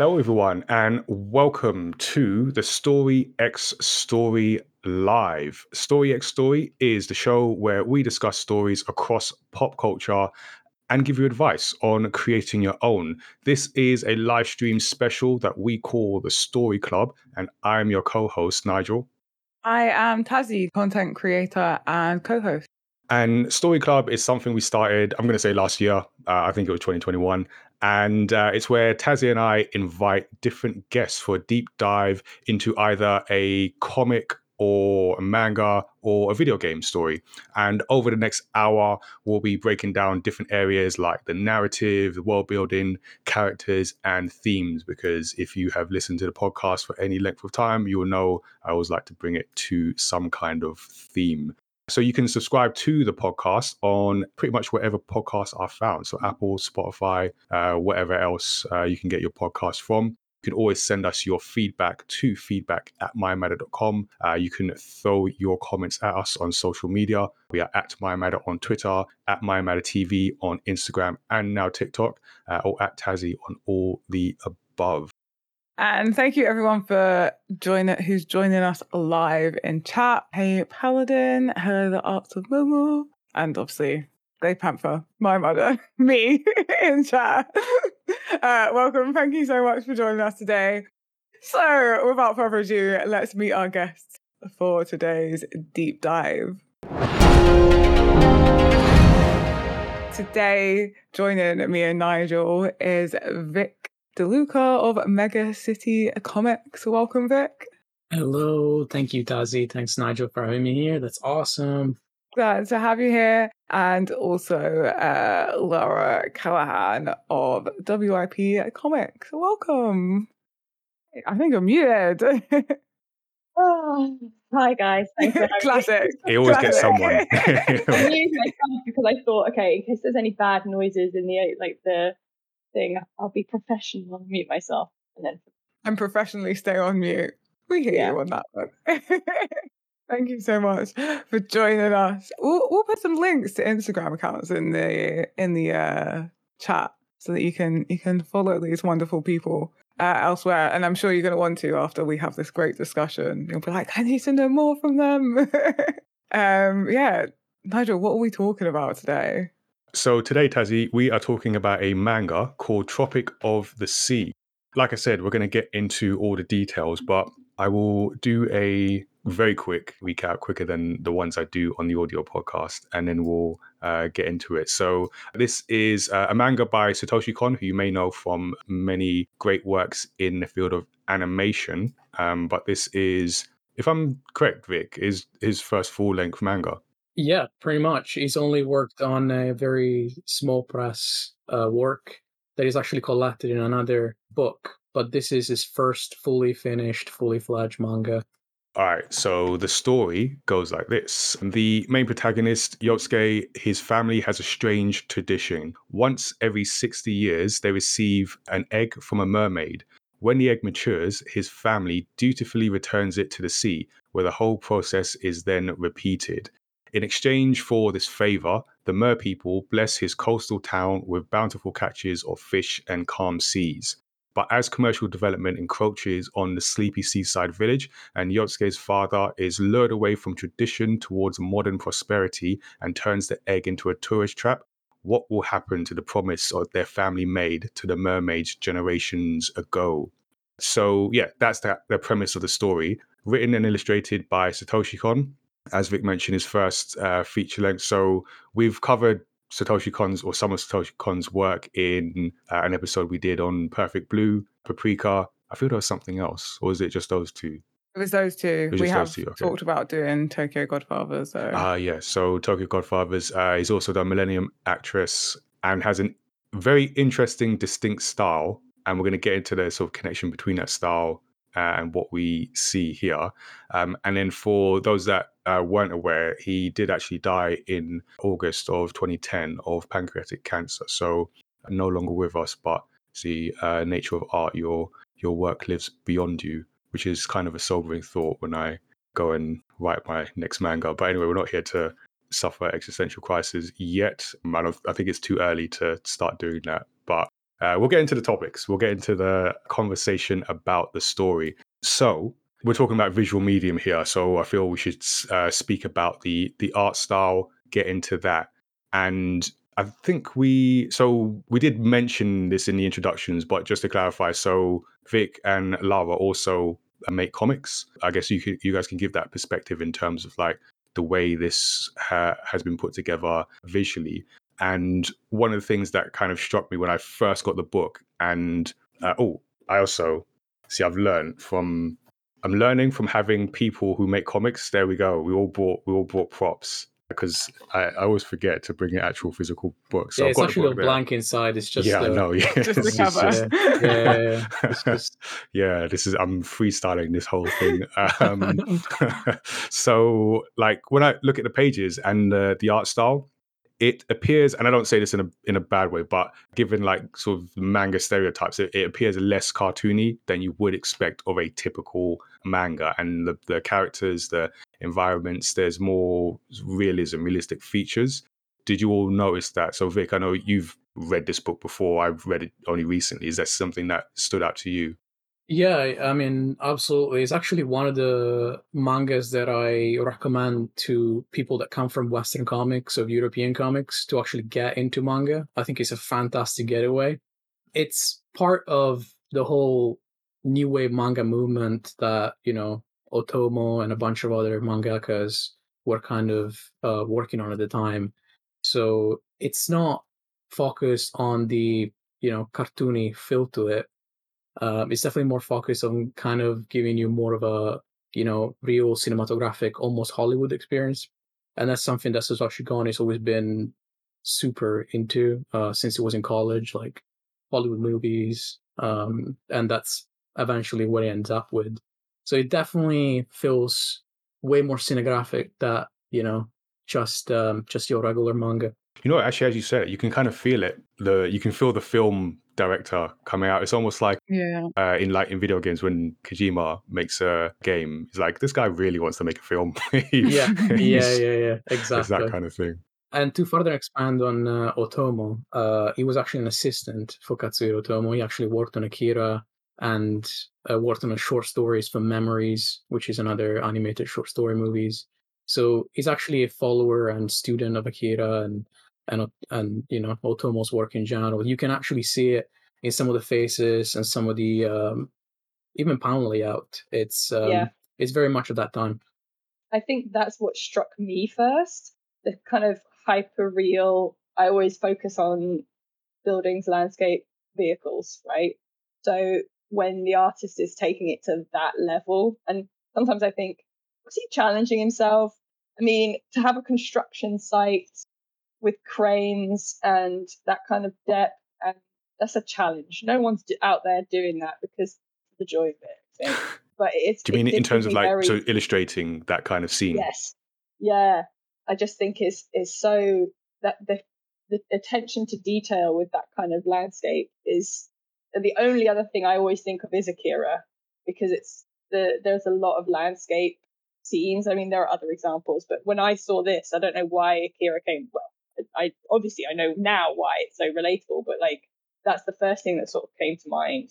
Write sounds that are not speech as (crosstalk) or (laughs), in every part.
Hello, everyone, and welcome to the Story X Story Live. Story X Story is the show where we discuss stories across pop culture and give you advice on creating your own. This is a live stream special that we call the Story Club, and I'm your co host, Nigel. I am Tazzy, content creator and co host. And Story Club is something we started, I'm going to say last year. Uh, I think it was 2021. And uh, it's where Tazzy and I invite different guests for a deep dive into either a comic or a manga or a video game story. And over the next hour, we'll be breaking down different areas like the narrative, the world building, characters, and themes. Because if you have listened to the podcast for any length of time, you will know I always like to bring it to some kind of theme. So you can subscribe to the podcast on pretty much wherever podcasts are found. So Apple, Spotify, uh, whatever else uh, you can get your podcast from. You can always send us your feedback to feedback at mymatter.com. Uh, you can throw your comments at us on social media. We are at mymatter on Twitter, at mymattertv on Instagram, and now TikTok, uh, or at Tazzy on all the above. And thank you everyone for joining who's joining us live in chat. Hey Paladin, hello the Arts of Momo, and obviously Grey Panther, my mother, (laughs) me (laughs) in chat. (laughs) Uh, welcome. Thank you so much for joining us today. So, without further ado, let's meet our guests for today's deep dive. Today, joining me and Nigel is Vic DeLuca of Mega City Comics. Welcome, Vic. Hello. Thank you, Tazzy. Thanks, Nigel, for having me here. That's awesome. Glad to have you here. And also uh, Laura Callahan of WIP Comics. Welcome. I think I'm muted. oh, hi, guys. Classic. He always Classic. gets someone. (laughs) I muted myself because I thought, okay, in case there's any bad noises in the like the thing, I'll be professional and mute myself, and then and professionally stay on mute. We hear Yeah. you on that one. (laughs) Thank you so much for joining us. We'll, we'll put some links to Instagram accounts in the in the uh, chat so that you can you can follow these wonderful people uh, elsewhere. And I'm sure you're going to want to after we have this great discussion. You'll be like, I need to know more from them. (laughs) um, yeah, Nigel, what are we talking about today? So today, Tazzy, we are talking about a manga called Tropic of the Sea. Like I said, we're going to get into all the details, but I will do a very quick recap, quicker than the ones I do on the audio podcast, and then we'll uh, get into it. So this is uh, a manga by Satoshi Kon, who you may know from many great works in the field of animation. Um, but this is, if I'm correct, Vic, is his first full-length manga. Yeah, pretty much. He's only worked on a very small press uh, work that is actually collected in another book, but this is his first fully finished, fully fledged manga. All right, so the story goes like this. The main protagonist, Yotsuke, his family has a strange tradition. Once every 60 years, they receive an egg from a mermaid. When the egg matures, his family dutifully returns it to the sea, where the whole process is then repeated. In exchange for this favor, the mer people bless his coastal town with bountiful catches of fish and calm seas. But as commercial development encroaches on the sleepy seaside village, and Yotsuke's father is lured away from tradition towards modern prosperity and turns the egg into a tourist trap, what will happen to the promise of their family made to the mermaids generations ago? So, yeah, that's the, the premise of the story. Written and illustrated by Satoshi Kon, as Vic mentioned, his first uh, feature length. So, we've covered Satoshi Kon's or some of Satoshi Kon's work in uh, an episode we did on Perfect Blue, Paprika. I feel there was something else, or was it just those two? It was those two. was we have two, okay. talked about doing Tokyo Godfather. So Ah, yeah. So Tokyo Godfathers. Uh, he's also the Millennium Actress and has a very interesting, distinct style. And we're going to get into the sort of connection between that style uh, and what we see here. Um, and then for those that uh, weren't aware, he did actually die in August of 2010 of pancreatic cancer. So no longer with us, but the uh, nature of art. Your your work lives beyond you, which is kind of a sobering thought when I go and write my next manga. But anyway, we're not here to suffer existential crisis yet. I, I think it's too early to start doing that. But Uh, we'll get into the topics. We'll get into the conversation about the story. So we're talking about visual medium here, so I feel we should uh, speak about the the art style. Get into that, and I think we so we did mention this in the introductions, but just to clarify, so Vic and Lara also make comics. I guess you could, you guys can give that perspective in terms of like the way this ha- has been put together visually. And one of the things that kind of struck me when I first got the book, and uh, oh, I also see I've learned from I'm learning from having people who make comics. There we go. We all bought we all bought props because I, I always forget to bring an actual physical book. So yeah, I've it's actually a blank inside. It's just yeah, the, no, (laughs) yeah, just the cover. yeah, yeah, yeah. (laughs) Just... yeah, this is I'm freestyling this whole thing. Um, (laughs) so like when I look at the pages and uh, the art style, it appears, and I don't say this in a in a bad way, but given like sort of manga stereotypes, it, it appears less cartoony than you would expect of a typical manga. And the, the characters, the environments, there's more realism, realistic features. Did you all notice that? So Vic, I know you've read this book before. I've read it only recently. Is that something that stood out to you? Yeah, I mean, absolutely. It's actually one of the mangas that I recommend to people that come from Western comics or European comics to actually get into manga. I think it's a fantastic getaway. It's part of the whole new wave manga movement that, you know, Otomo and a bunch of other mangakas were kind of uh, working on at the time. So it's not focused on the, you know, cartoony feel to it um, it's definitely more focused on kind of giving you more of a you know real cinematographic, almost Hollywood experience, and that's something that Satoshi Kon has always been super into uh, since he was in college, like Hollywood movies, um, and that's eventually what he ends up with. So it definitely feels way more cinegraphic that you know just um, just your regular manga. You know, actually, as you said, you can kind of feel it. The you can feel the film director coming out. It's almost like yeah, uh, in like in video games when Kojima makes a game. He's like, this guy really wants to make a film. (laughs) (laughs) yeah, yeah, yeah, yeah, exactly. It's that kind of thing. And to further expand on uh, Otomo, uh, he was actually an assistant for Katsuhiro Otomo. He actually worked on Akira and uh, worked on a short stories for Memories, which is another animated short story movies. So he's actually a follower and student of Akira and and and you know Otomo's work in general. You can actually see it in some of the faces and some of the um, even panel layout. It's um, yeah. it's very much at that time. I think that's what struck me first. The kind of hyper real. I always focus on buildings, landscape, vehicles, right? So when the artist is taking it to that level, and sometimes I think, was he challenging himself? I mean, to have a construction site with cranes and that kind of depth, and that's a challenge. No one's out there doing that because the joy of it. (sighs) But it's. Do you mean in terms of like very... so illustrating that kind of scene? Yes. Yeah, I just think is is so that the the attention to detail with that kind of landscape is the only other thing I always think of is Akira because it's the there's a lot of landscape scenes. I mean, there are other examples, but when I saw this, I don't know why Akira came. Well, I obviously I know now why it's so relatable, but like that's the first thing that sort of came to mind.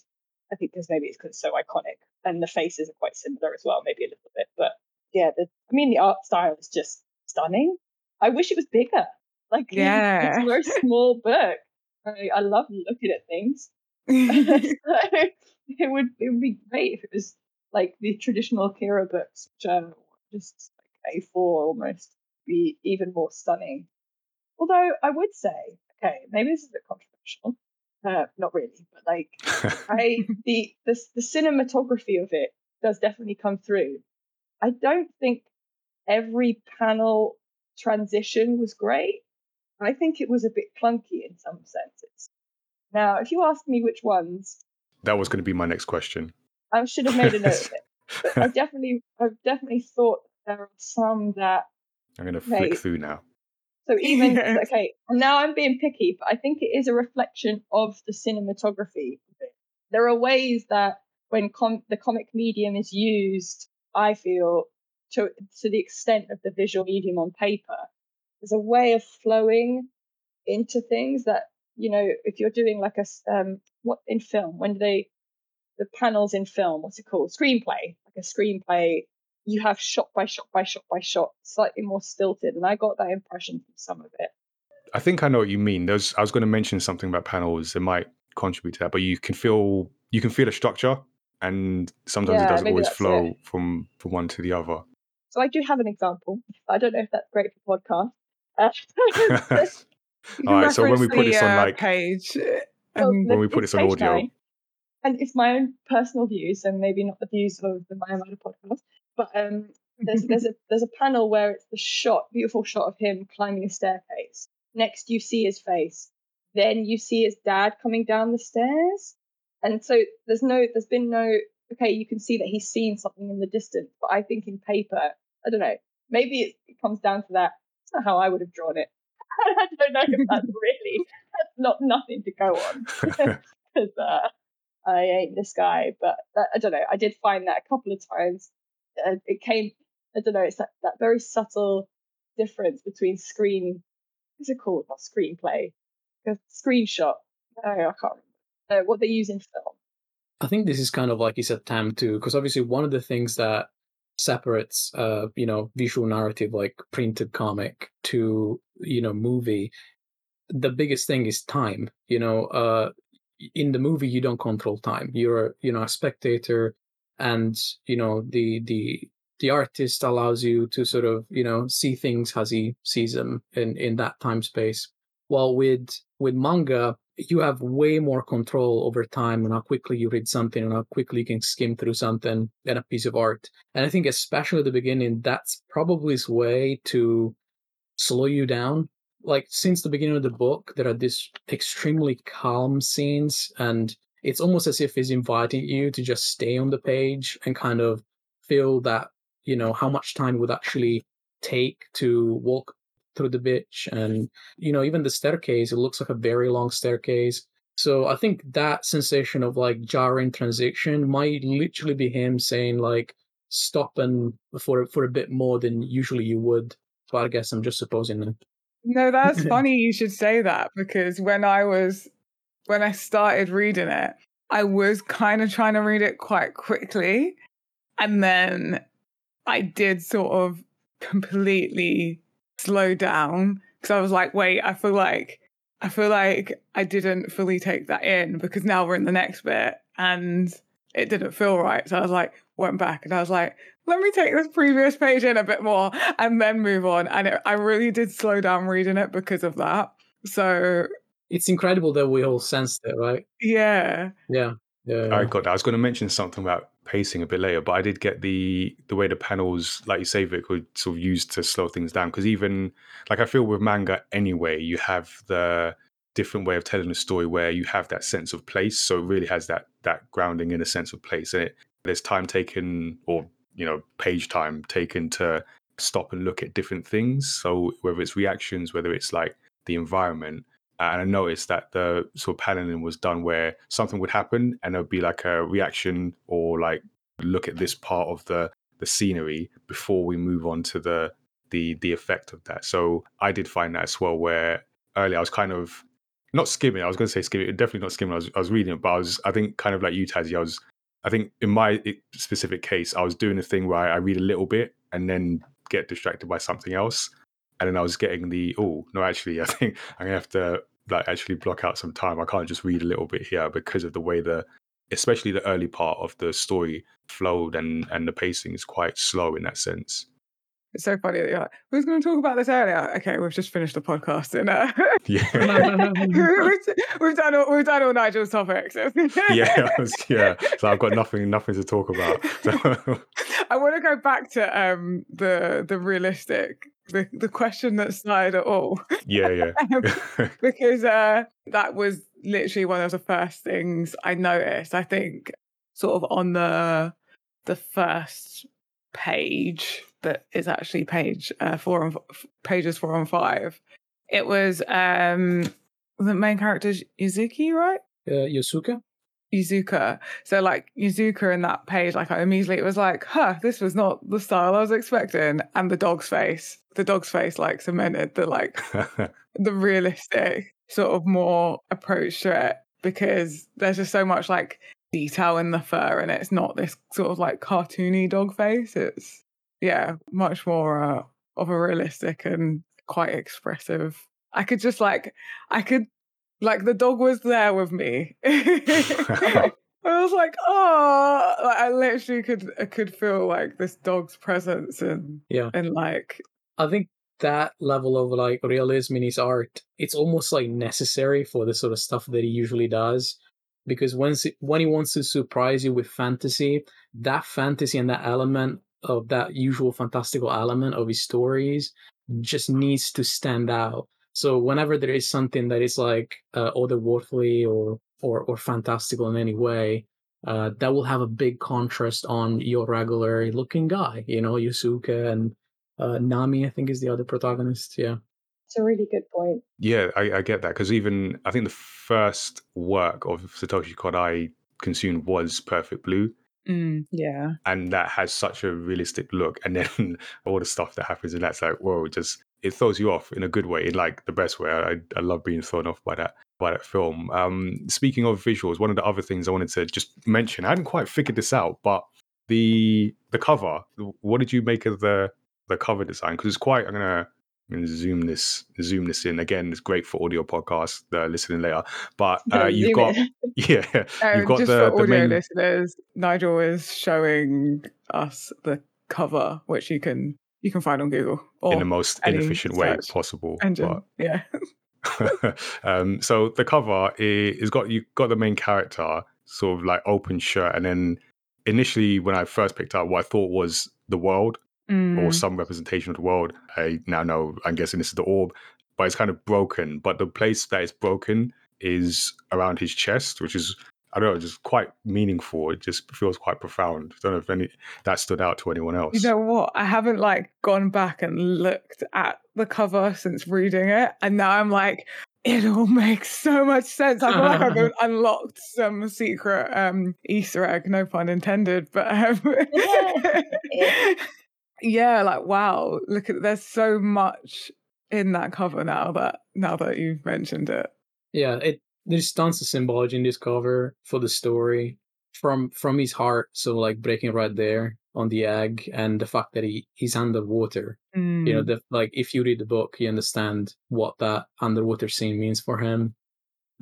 I think because maybe it's because it's so iconic and the faces are quite similar as well, maybe a little bit. But yeah, the, I mean the art style is just stunning. I wish it was bigger. Like yeah, it's a very small book. I, I love looking at things. (laughs) (laughs) so it would it would be great if it was like the traditional Akira books, which are just like A4 almost, be even more stunning. Although I would say, okay, maybe this is a bit controversial. Uh, not really, but like I (laughs) the, the the cinematography of it does definitely come through. I don't think every panel transition was great. I think it was a bit clunky in some senses. Now, if you ask me which ones, that was going to be my next question. I should have made a note of it. But I (laughs) definitely, I've definitely thought there are some that I'm going to flick through now. So (laughs) even okay, and now I'm being picky, but I think it is a reflection of the cinematography. There are ways that when com- the comic medium is used, I feel to to the extent of the visual medium on paper, there's a way of flowing into things that you know, if you're doing like a um, what in film, when do they, the panels in film, what's it called? Screenplay, like a screenplay. You have shot by shot by shot by shot, slightly more stilted, and I got that impression from some of it. I think I know what you mean. There's, I was going to mention something about panels that might contribute to that, but you can feel you can feel a structure, and sometimes it doesn't always flow it. from from one to the other. So I do have an example. I don't know if that's great for podcast. Uh, (laughs) You (laughs) All can right, so when we reference put this the, on, uh, like- page, uh, Well, and When we put this on audio. nine, and it's my own personal views, and maybe not the views of the My Amada podcast. But um, there's there's a (laughs) there's a panel where it's the shot, beautiful shot of him climbing a staircase. Next, you see his face. Then you see his dad coming down the stairs, and so there's no, there's been no. Okay, you can see that he's seen something in the distance, but I think in paper, I don't know. Maybe it, it comes down to that. It's not how I would have drawn it. (laughs) I don't know if that's (laughs) really that's not nothing to go on because uh, I ain't this guy. But that, I don't know. I did find that a couple of times. Uh, it came. I don't know. It's that, that very subtle difference between screen. What's it called? Not screenplay. A screenshot. Oh, I can't remember. Uh, what they use in film. I think this is kind of like you said, Tam, too, because obviously one of the things that separates, uh, you know, visual narrative like printed comic to you know movie, the biggest thing is time. You know, uh, in the movie you don't control time. You're you know a spectator, and you know the the the artist allows you to sort of you know see things as he sees them in in that time space. While with with manga, you have way more control over time and how quickly you read something and how quickly you can skim through something than a piece of art. And I think especially at the beginning, that's probably his way to slow you down. Like since the beginning of the book, there are these extremely calm scenes, and it's almost as if he's inviting you to just stay on the page and kind of feel that, you know, how much time would actually take to walk through the beach. And you know even the staircase it looks like a very long staircase. So i think that sensation of like jarring transition might literally be him saying like stop and for for a bit more than usually you would but i guess i'm just supposing that. No, that's (laughs) funny you should say that because when I was when I started reading it, I was kind of trying to read it quite quickly. And then I did sort of completely slow down because I was like, wait, I feel like I feel like I didn't fully take that in because now we're in the next bit and it didn't feel right. So I was like, went back and I was like, let me take this previous page in a bit more and then move on. And it, I really did slow down reading it because of that. So it's incredible that we all sensed it right yeah, yeah yeah, I got that. I was going to mention something about pacing a bit later, but I did get the the way the panels, like you say, Vic, were sort of used to slow things down. Because even like I feel with manga anyway, you have the different way of telling a story where you have that sense of place. So it really has that that grounding in a sense of place, and it there's time taken or you know page time taken to stop and look at different things. So whether it's reactions, whether it's like the environment, and I noticed that the sort of paneling was done where something would happen and there'd be like a reaction or like look at this part of the the scenery before we move on to the the the effect of that. So I did find that as well where earlier I was kind of not skimming. I was going to say skimming, definitely not skimming. I was, I was reading it, but I was I think kind of like you, Tazzy. I was I think in my specific case, I was doing a thing where I read a little bit and then get distracted by something else. And then I was getting the oh no, actually, I think (laughs) I'm gonna have to like actually block out some time. I can't just read a little bit here because of the way the especially the early part of the story flowed and and the pacing is quite slow in that sense. it's so funny that you're like, we was going to talk about this earlier. Okay, we've just finished the podcast and uh, (laughs) Yeah. (laughs) we've, we've done all, we've done all Nigel's topics. yeah, was, yeah. So I've got nothing, nothing to talk about. So, I want to go back to um the the realistic the the question that started it all yeah, yeah, (laughs) because uh that was literally one of the first things I noticed. I think sort of on the the first page that is actually page uh, four and f- pages four and five. It was um the main character is Yuzuki, right? uh, yosuka Yuzuka. So like Yuzuka in that page, like I immediately it was like, huh, this was not the style I was expecting. And the dog's face. The dog's face like cemented the like (laughs) the realistic. sort of more approach to it because there's just so much like detail in the fur and it's not this sort of like cartoony dog face. It's yeah, much more uh, of a realistic and quite expressive. I could just like I could like the dog was there with me. (laughs) (laughs) I was like, oh, like, I literally could I could feel like this dog's presence and Yeah. and like I think that level of like realism in his art, it's almost like necessary for the sort of stuff that he usually does. Because once it, when he wants to surprise you with fantasy, that fantasy and that element of that usual fantastical element of his stories just needs to stand out. So whenever there is something that is like uh, otherworldly or or or fantastical in any way, uh, that will have a big contrast on your regular looking guy, you know, Yusuke and uh, Nami, I think, is the other protagonist. Yeah. It's a really good point. Yeah, I, I get that because even I think the first work of Satoshi Kon I consumed was Perfect Blue, mm, yeah. and that has such a realistic look. And then (laughs) all the stuff that happens in that's like, whoa, just it throws you off in a good way, in like the best way. I, I love being thrown off by that by that film. Um, speaking of visuals, one of the other things I wanted to just mention, I hadn't quite figured this out, but the the cover. What did you make of the the cover design? Because it's quite. I'm gonna I'm gonna zoom this zoom this in again. It's great for audio podcasts uh, listening later. But uh, you've got (laughs) yeah, (laughs) Um, you've got just the, for the audio main listeners, Nigel is showing us the cover, which you can you can find on Google or in the most inefficient way possible. engine. Yeah. (laughs) Um, so the cover is, is got you got the main character sort of like open shirt, and then initially when I first picked up, what I thought was the world or Mm, some representation of the world. I now know I'm guessing this is the orb, but it's kind of broken. But the place that it's broken is around his chest, which is I don't know, just quite meaningful. It just feels quite profound. I don't know if any that stood out to anyone else. You know what? I haven't like gone back and looked at the cover since reading it, and now I'm like, it all (laughs) makes so much sense. I feel like I've (laughs) unlocked some secret um Easter egg, no pun intended, but um, (laughs) yeah, like wow, look at there's so much in that cover now that now that you've mentioned it. Yeah. It there's tons of symbology in this cover for the story from from his heart. So like breaking right there on the egg and the fact that he he's underwater. You know, Mm, the, like if you read the book, you understand what that underwater scene means for him,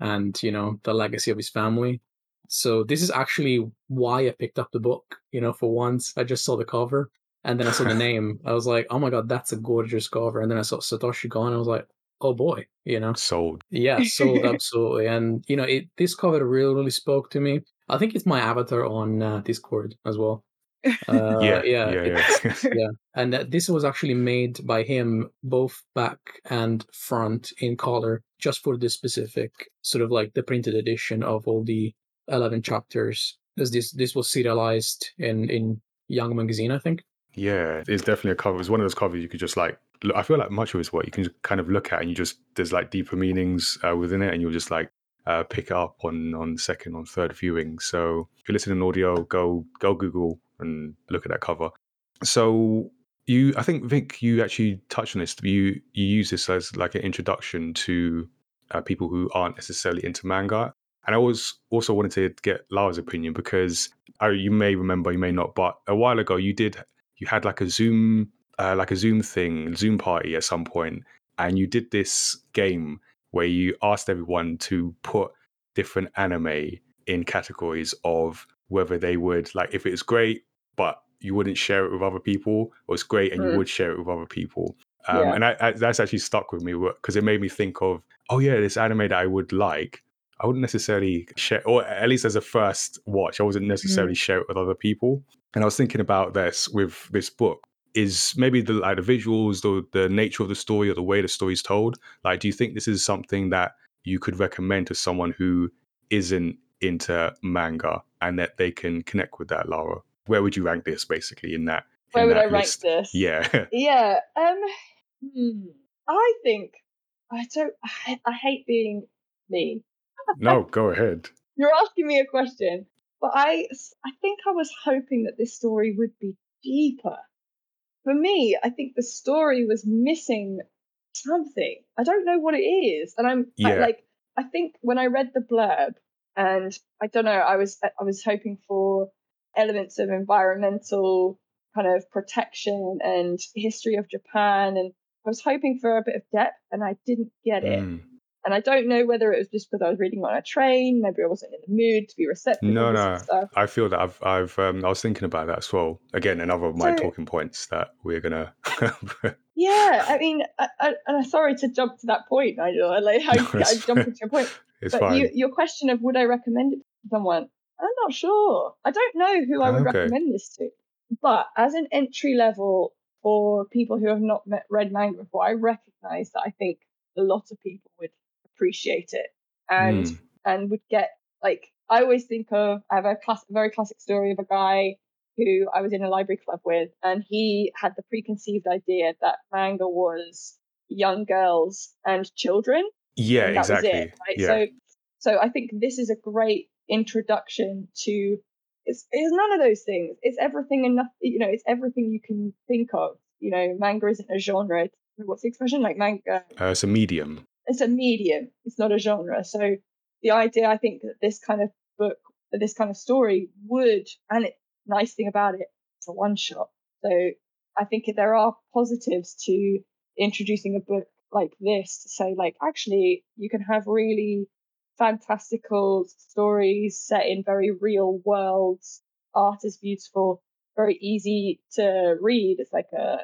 and you know the legacy of his family. So this is actually why I picked up the book. You know, for once I just saw the cover and then I saw the (laughs) name. I was like, oh my god, that's a gorgeous cover. And then I saw Satoshi Kon. I was like, oh boy, you know. Sold. Yeah, sold (laughs) absolutely. And you know, it this cover really really spoke to me. I think it's my avatar on uh, Discord as well. Uh, yeah, yeah, yeah, yeah. (laughs) (laughs) yeah and that this was actually made by him both back and front in color just for this specific sort of like the printed edition of all the 11 chapters as this this was serialized in in young magazine i think Yeah, it's definitely a cover. It's one of those covers you could just like. I feel like much of his work you can just kind of look at and you just there's like deeper meanings uh, within it, and you'll just like uh, pick up on on second, on third viewing. So if you're listening on audio, go go Google and look at that cover. So you, I think Vic, you actually touched on this. You you use this as like an introduction to uh, people who aren't necessarily into manga. And I was also wanted to get Lara's opinion because uh, you may remember, you may not, but a while ago you did you had like a Zoom uh, like a Zoom thing, Zoom party at some point, and you did this game where you asked everyone to put different anime in categories of whether they would like if it's great, but you wouldn't share it with other people, or it's great and you Mm. would share it with other people. Um, Yeah. And I, I, that's actually stuck with me because it made me think of, oh yeah, this anime that I would like. I wouldn't necessarily share, or at least as a first watch, I wasn't necessarily share it with other people. And I was thinking about this with this book. Is maybe the like the visuals, the the nature of the story, or the way the story is told. Like, do you think this is something that you could recommend to someone who isn't into manga and that they can connect with that, Lara? Where would you rank this, basically, in that? Where in would that I rank this? Yeah, (laughs) Yeah. Um. hmm, I think I don't. I, I hate being mean. no, go ahead. (laughs) You're asking me a question, but I I think I was hoping that this story would be deeper. For me, I think the story was missing something. I don't know what it is, and I'm I- like, I think when I read the blurb, and I don't know, I was I was hoping for elements of environmental kind of protection and history of Japan, and I was hoping for a bit of depth, and I didn't get it. Mm. And I don't know whether it was just because I was reading on a train, maybe I wasn't in the mood to be receptive. No, no. stuff. I feel that I've, I've, um, I was thinking about that as well. Again, another of my So- talking points that we're gonna. (laughs) Yeah, I mean, I, I, and I'm sorry to jump to that point, Nigel. I Like, I, (laughs) No, I fine. into your point, (laughs) it's but fine. you, your question of would I recommend it to someone? I'm not sure. I don't know who I would Okay. recommend this to. But as an entry level for people who have not met, read manga before, I recognize that I think a lot of people would appreciate it and Mm. and would get like I always think of I have a class, very classic story of a guy who I was in a library club with, and he had the preconceived idea that manga was young girls and children. Yeah, and that exactly. was it. Right? Yeah. So so I think this is a great introduction to it's it's none of those things. It's everything and nothing you know, it's everything you can think of. You know, manga isn't a genre. It's- What's the expression? Like manga uh, it's a medium. It's a medium it's not a genre. So the idea i think that this kind of book this kind of story would and it nice thing about it it's a one shot so i think there are positives to introducing a book like this to say like actually you can have really fantastical stories set in very real worlds. Art is beautiful very easy to read. It's like a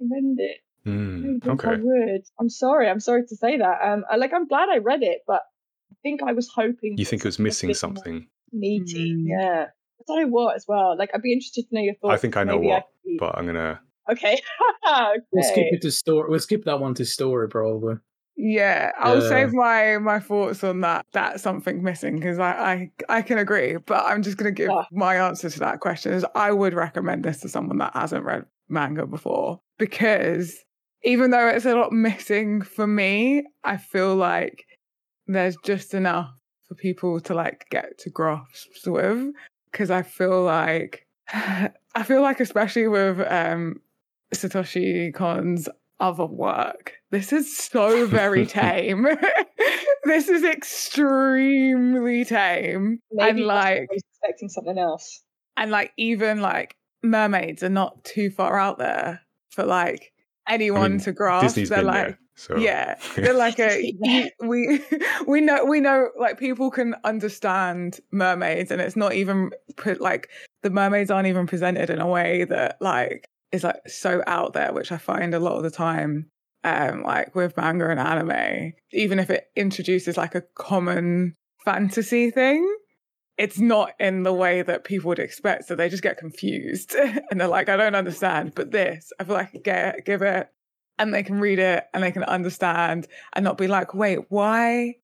recommend it Mm, don't I okay. would. I'm sorry. I'm sorry to say that. Um, I, like I'm glad I read it, but I think I was hoping. You think it was missing something, Meaty, Mm. yeah. I don't know what as well. Like I'd be interested to know your thoughts. I think I know Maybe what, could be- but I'm gonna. Okay. okay. (laughs) We'll skip it to story. We'll skip that one to story probably. Yeah, I'll Yeah. save my my thoughts on that. That's something missing because I, I I can agree, but I'm just gonna give Yeah. my answer to that question is I would recommend this to someone that hasn't read manga before because even though it's a lot missing for me, I feel like there's just enough for people to like get to grasp with because I feel like (sighs) I feel like especially with um Satoshi Kon's other work. This is so very (laughs) tame. (laughs) this is extremely tame. Maybe and like expecting something else. and like even like mermaids are not too far out there for like anyone mean, to grasp. Disney's They're been like there, so yeah, they're (laughs) like a (laughs) you- we (laughs) we know we know like people can understand mermaids, and it's not even put like the mermaids aren't even presented in a way that like is like so out there, which I find a lot of the time. Um, like with manga and anime, even if it introduces like a common fantasy thing, it's not in the way that people would expect. So they just get confused (laughs) and they're like, I don't understand. But this, I feel like I get give it and they can read it and they can understand and not be like, wait, why?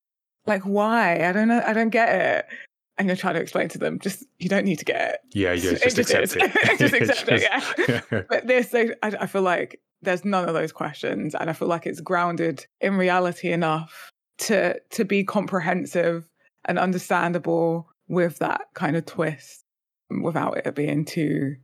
Like, why? I don't know. I don't get it. And you're trying to explain to them, just you don't need to get it. yeah, yeah, (laughs) It just just accept (laughs) it. Just accept it, yeah. But this, they, I, I feel like there's none of those questions, and I feel like it's grounded in reality enough to to be comprehensive and understandable with that kind of twist, without it being too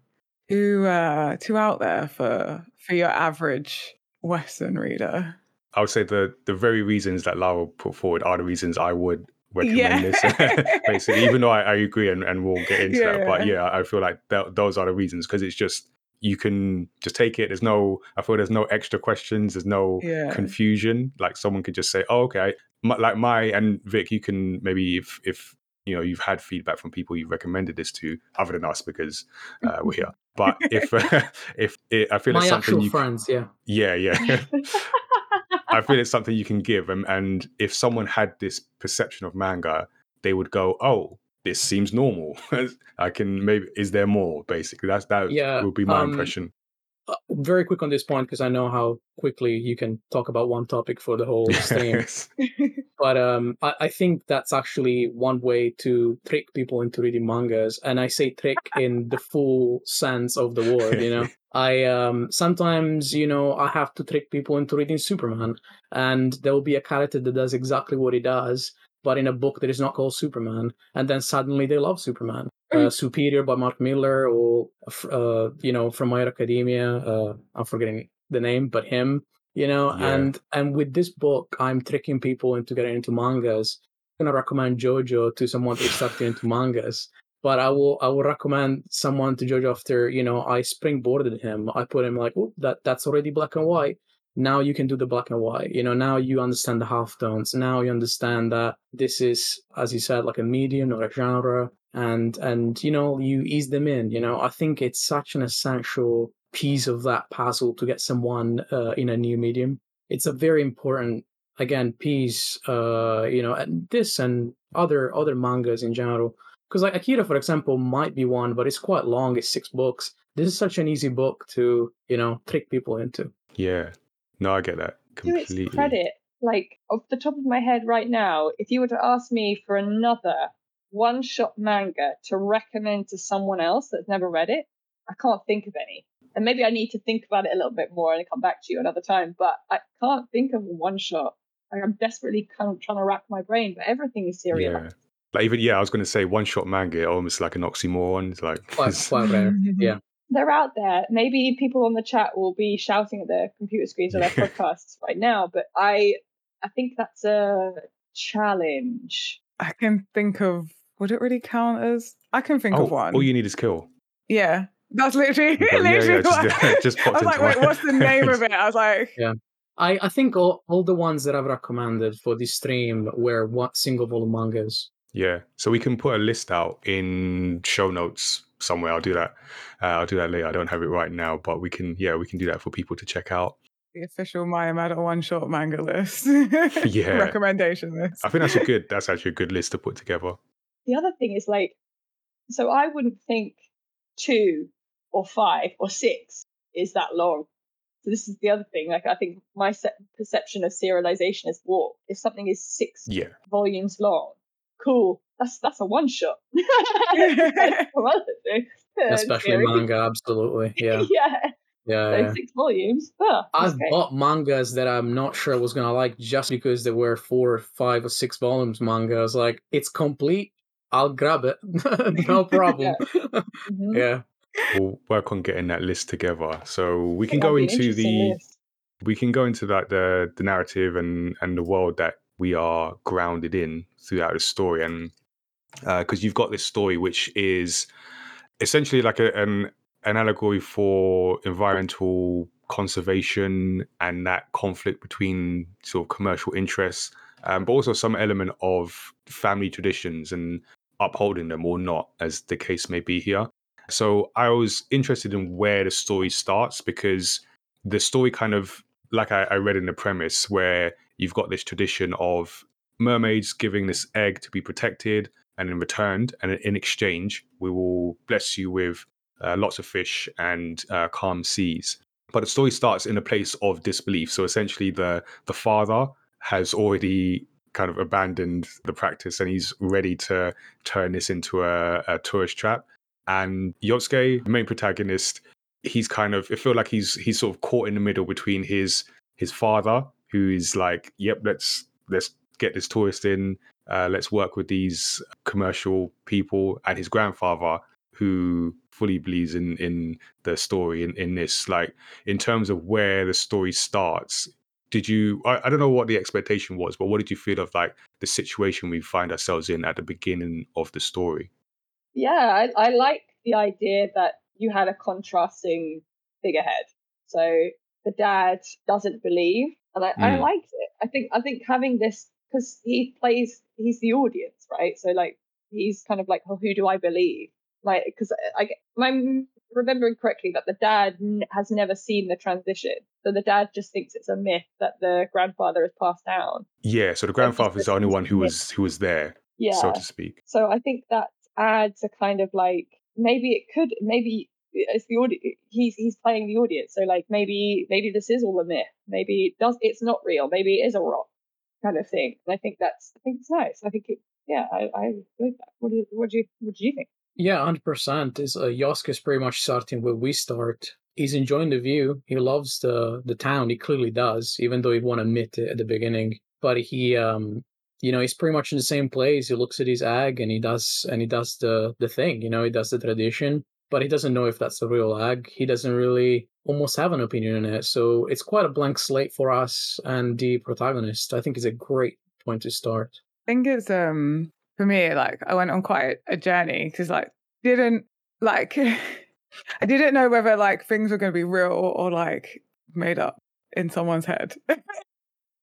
too uh, too out there for for your average Western reader. I would say the the very reasons that Lara put forward are the reasons I would recommend Yeah. this. (laughs) Basically, even though I, I agree and, and we'll get into that, but Yeah. yeah, I feel like th- those are the reasons because it's just you can just take it. There's no, I feel there's no extra questions. There's no Yeah. confusion. Like someone could just say, "Oh, okay." My, like my and Vic, you can maybe if if you know you've had feedback from people you've recommended this to, other than us because uh, we're here. But if (laughs) (laughs) if it, I feel My it's something actual you, friends, yeah. yeah, yeah. (laughs) I feel it's something you can give, and, and if someone had this perception of manga, they would go, "Oh, this seems normal." I can maybe is there more? Basically, that's that Yeah, would be my um, impression. Uh, very quick on this point because I know how quickly you can talk about one topic for the whole (laughs) stream. (laughs) But um, I, I think that's actually one way to trick people into reading mangas, and I say trick (laughs) in the full sense of the word. You know, I um, sometimes you know I have to trick people into reading Superman, and there will be a character that does exactly what he does, but in a book that is not called Superman, and then suddenly they love Superman. Uh, Superior by Mark Millar, or uh, you know, from My Academia. Uh, I'm forgetting the name, but him you know. Yeah. And and with this book, I'm tricking people into getting into mangas. I'm gonna recommend JoJo to someone who's stuck into mangas. But I will I will recommend someone to JoJo after you know I springboarded him. I put him like, oh, that that's already black and white now you can do the black and white you know now you understand the half tones now you understand that this is as you said like a medium or a genre and and you know you ease them in you know? I think it's such an essential piece of that puzzle to get someone uh, in a new medium. It's a very important again piece uh you know and this and other other mangas in general. Because like akira for example might be one but it's quite long it's six books. This is such an easy book to you know trick people into. Yeah. No, I get that to its completely. credit, like off the top of my head right now, if you were to ask me for another one shot manga to recommend to someone else that's never read it, I can't think of any. And maybe I need to think about it a little bit more and come back to you another time, but I can't think of one shot. Like I'm desperately kind of trying to rack my brain, but everything is serial. Yeah. Like even yeah, I was going to say one shot manga, almost like an oxymoron. It's like quite, (laughs) quite rare yeah (laughs) They're out there. Maybe people on the chat will be shouting at their computer screens or their (laughs) podcasts right now, but I I think that's a challenge. I can think of. Would it really count as? I can think oh, of one. all you need is kill. Yeah, that's literally, Yeah, yeah, literally just- what- (laughs) just (laughs) I popped was like, wait, my what's the name of (laughs) it? I was like, yeah. I, I think all, all the ones that I've recommended for this stream were one single volume mangas. Yeah, so we can put a list out in show notes somewhere. I'll do that. Uh, I'll do that later. I don't have it right now, but we can. Yeah, we can do that for people to check out. the official Maya Mada one short manga list. Yeah. Recommendation list. I think that's a good. That's actually a good list to put together. The other thing is like, so I wouldn't think two or five or six is that long. So this is the other thing. Like I think my perception of serialization is warped. If something is six Yeah, volumes long, cool. That's that's a one shot. (laughs) (laughs) Especially manga, absolutely. (laughs) Yeah. yeah. Yeah. So yeah. six volumes. Oh, I've okay. bought mangas that I'm not sure I was gonna like just because there were four, five, or six volumes manga. I was like, it's complete. I'll grab it. (laughs) no (laughs) problem. (laughs) Mhm. yeah. we'll work on getting that list together. So we can That'd go into the list. we can go into like the the narrative and and the world that we are grounded in throughout the story and because you've got this story which is essentially like a, an an allegory for environmental conservation and that conflict between sort of commercial interests um, but also some element of family traditions and upholding them or not as the case may be here. So i was interested in where the story starts because the story kind of like I, I read in the premise where you've got this tradition of mermaids giving this egg to be protected and in return and in exchange we will bless you with uh, lots of fish and uh, calm seas. But the story starts in a place of disbelief. So essentially the the father has already kind of abandoned the practice and he's ready to turn this into a, a tourist trap. And Yotsuke, the main protagonist, he's kind of it feel like he's he's sort of caught in the middle between his his father who is like yep let's let's get this tourist in. Uh, let's work with these commercial people and his grandfather who fully believes in in the story in, in this. Like in terms of where the story starts did you I, I don't know what the expectation was but what did you feel of like the situation we find ourselves in at the beginning of the story Yeah, I, I like the idea that you had a contrasting figurehead. So the dad doesn't believe, and I, I Mm. liked it. I think I think having this because he plays, he's the audience, right? So like he's kind of like, oh, who do I believe? Like because I, I am remembering correctly that the dad n- has never seen the transition, so the dad just thinks it's a myth that the grandfather has passed down. yeah so the grandfather is the only one who was who was there Yeah, so to speak. So I think that adds a kind of like maybe it could maybe uh, it's the audience he's he's playing the audience so like maybe maybe this is all a myth. Maybe it does it's not real. Maybe it is a rock kind of thing. And I think that's I think it's nice. I think it yeah I I like that. What do what do you what do you think Yeah, hundred percent. Is uh, Yosuke is pretty much starting where we start. He's enjoying the view. He loves the the town. He clearly does, even though he won't admit it at the beginning. But he, um, you know, he's pretty much in the same place. He looks at his egg and he does and he does the the thing. You know, he does the tradition, but he doesn't know if that's the real egg. He doesn't really almost have an opinion on it. So it's quite a blank slate for us and the protagonist. I think is a great point to start. I think it's um for me like I went on quite a journey because like didn't like (laughs) I didn't know whether like things were going to be real or like made up in someone's head. (laughs) and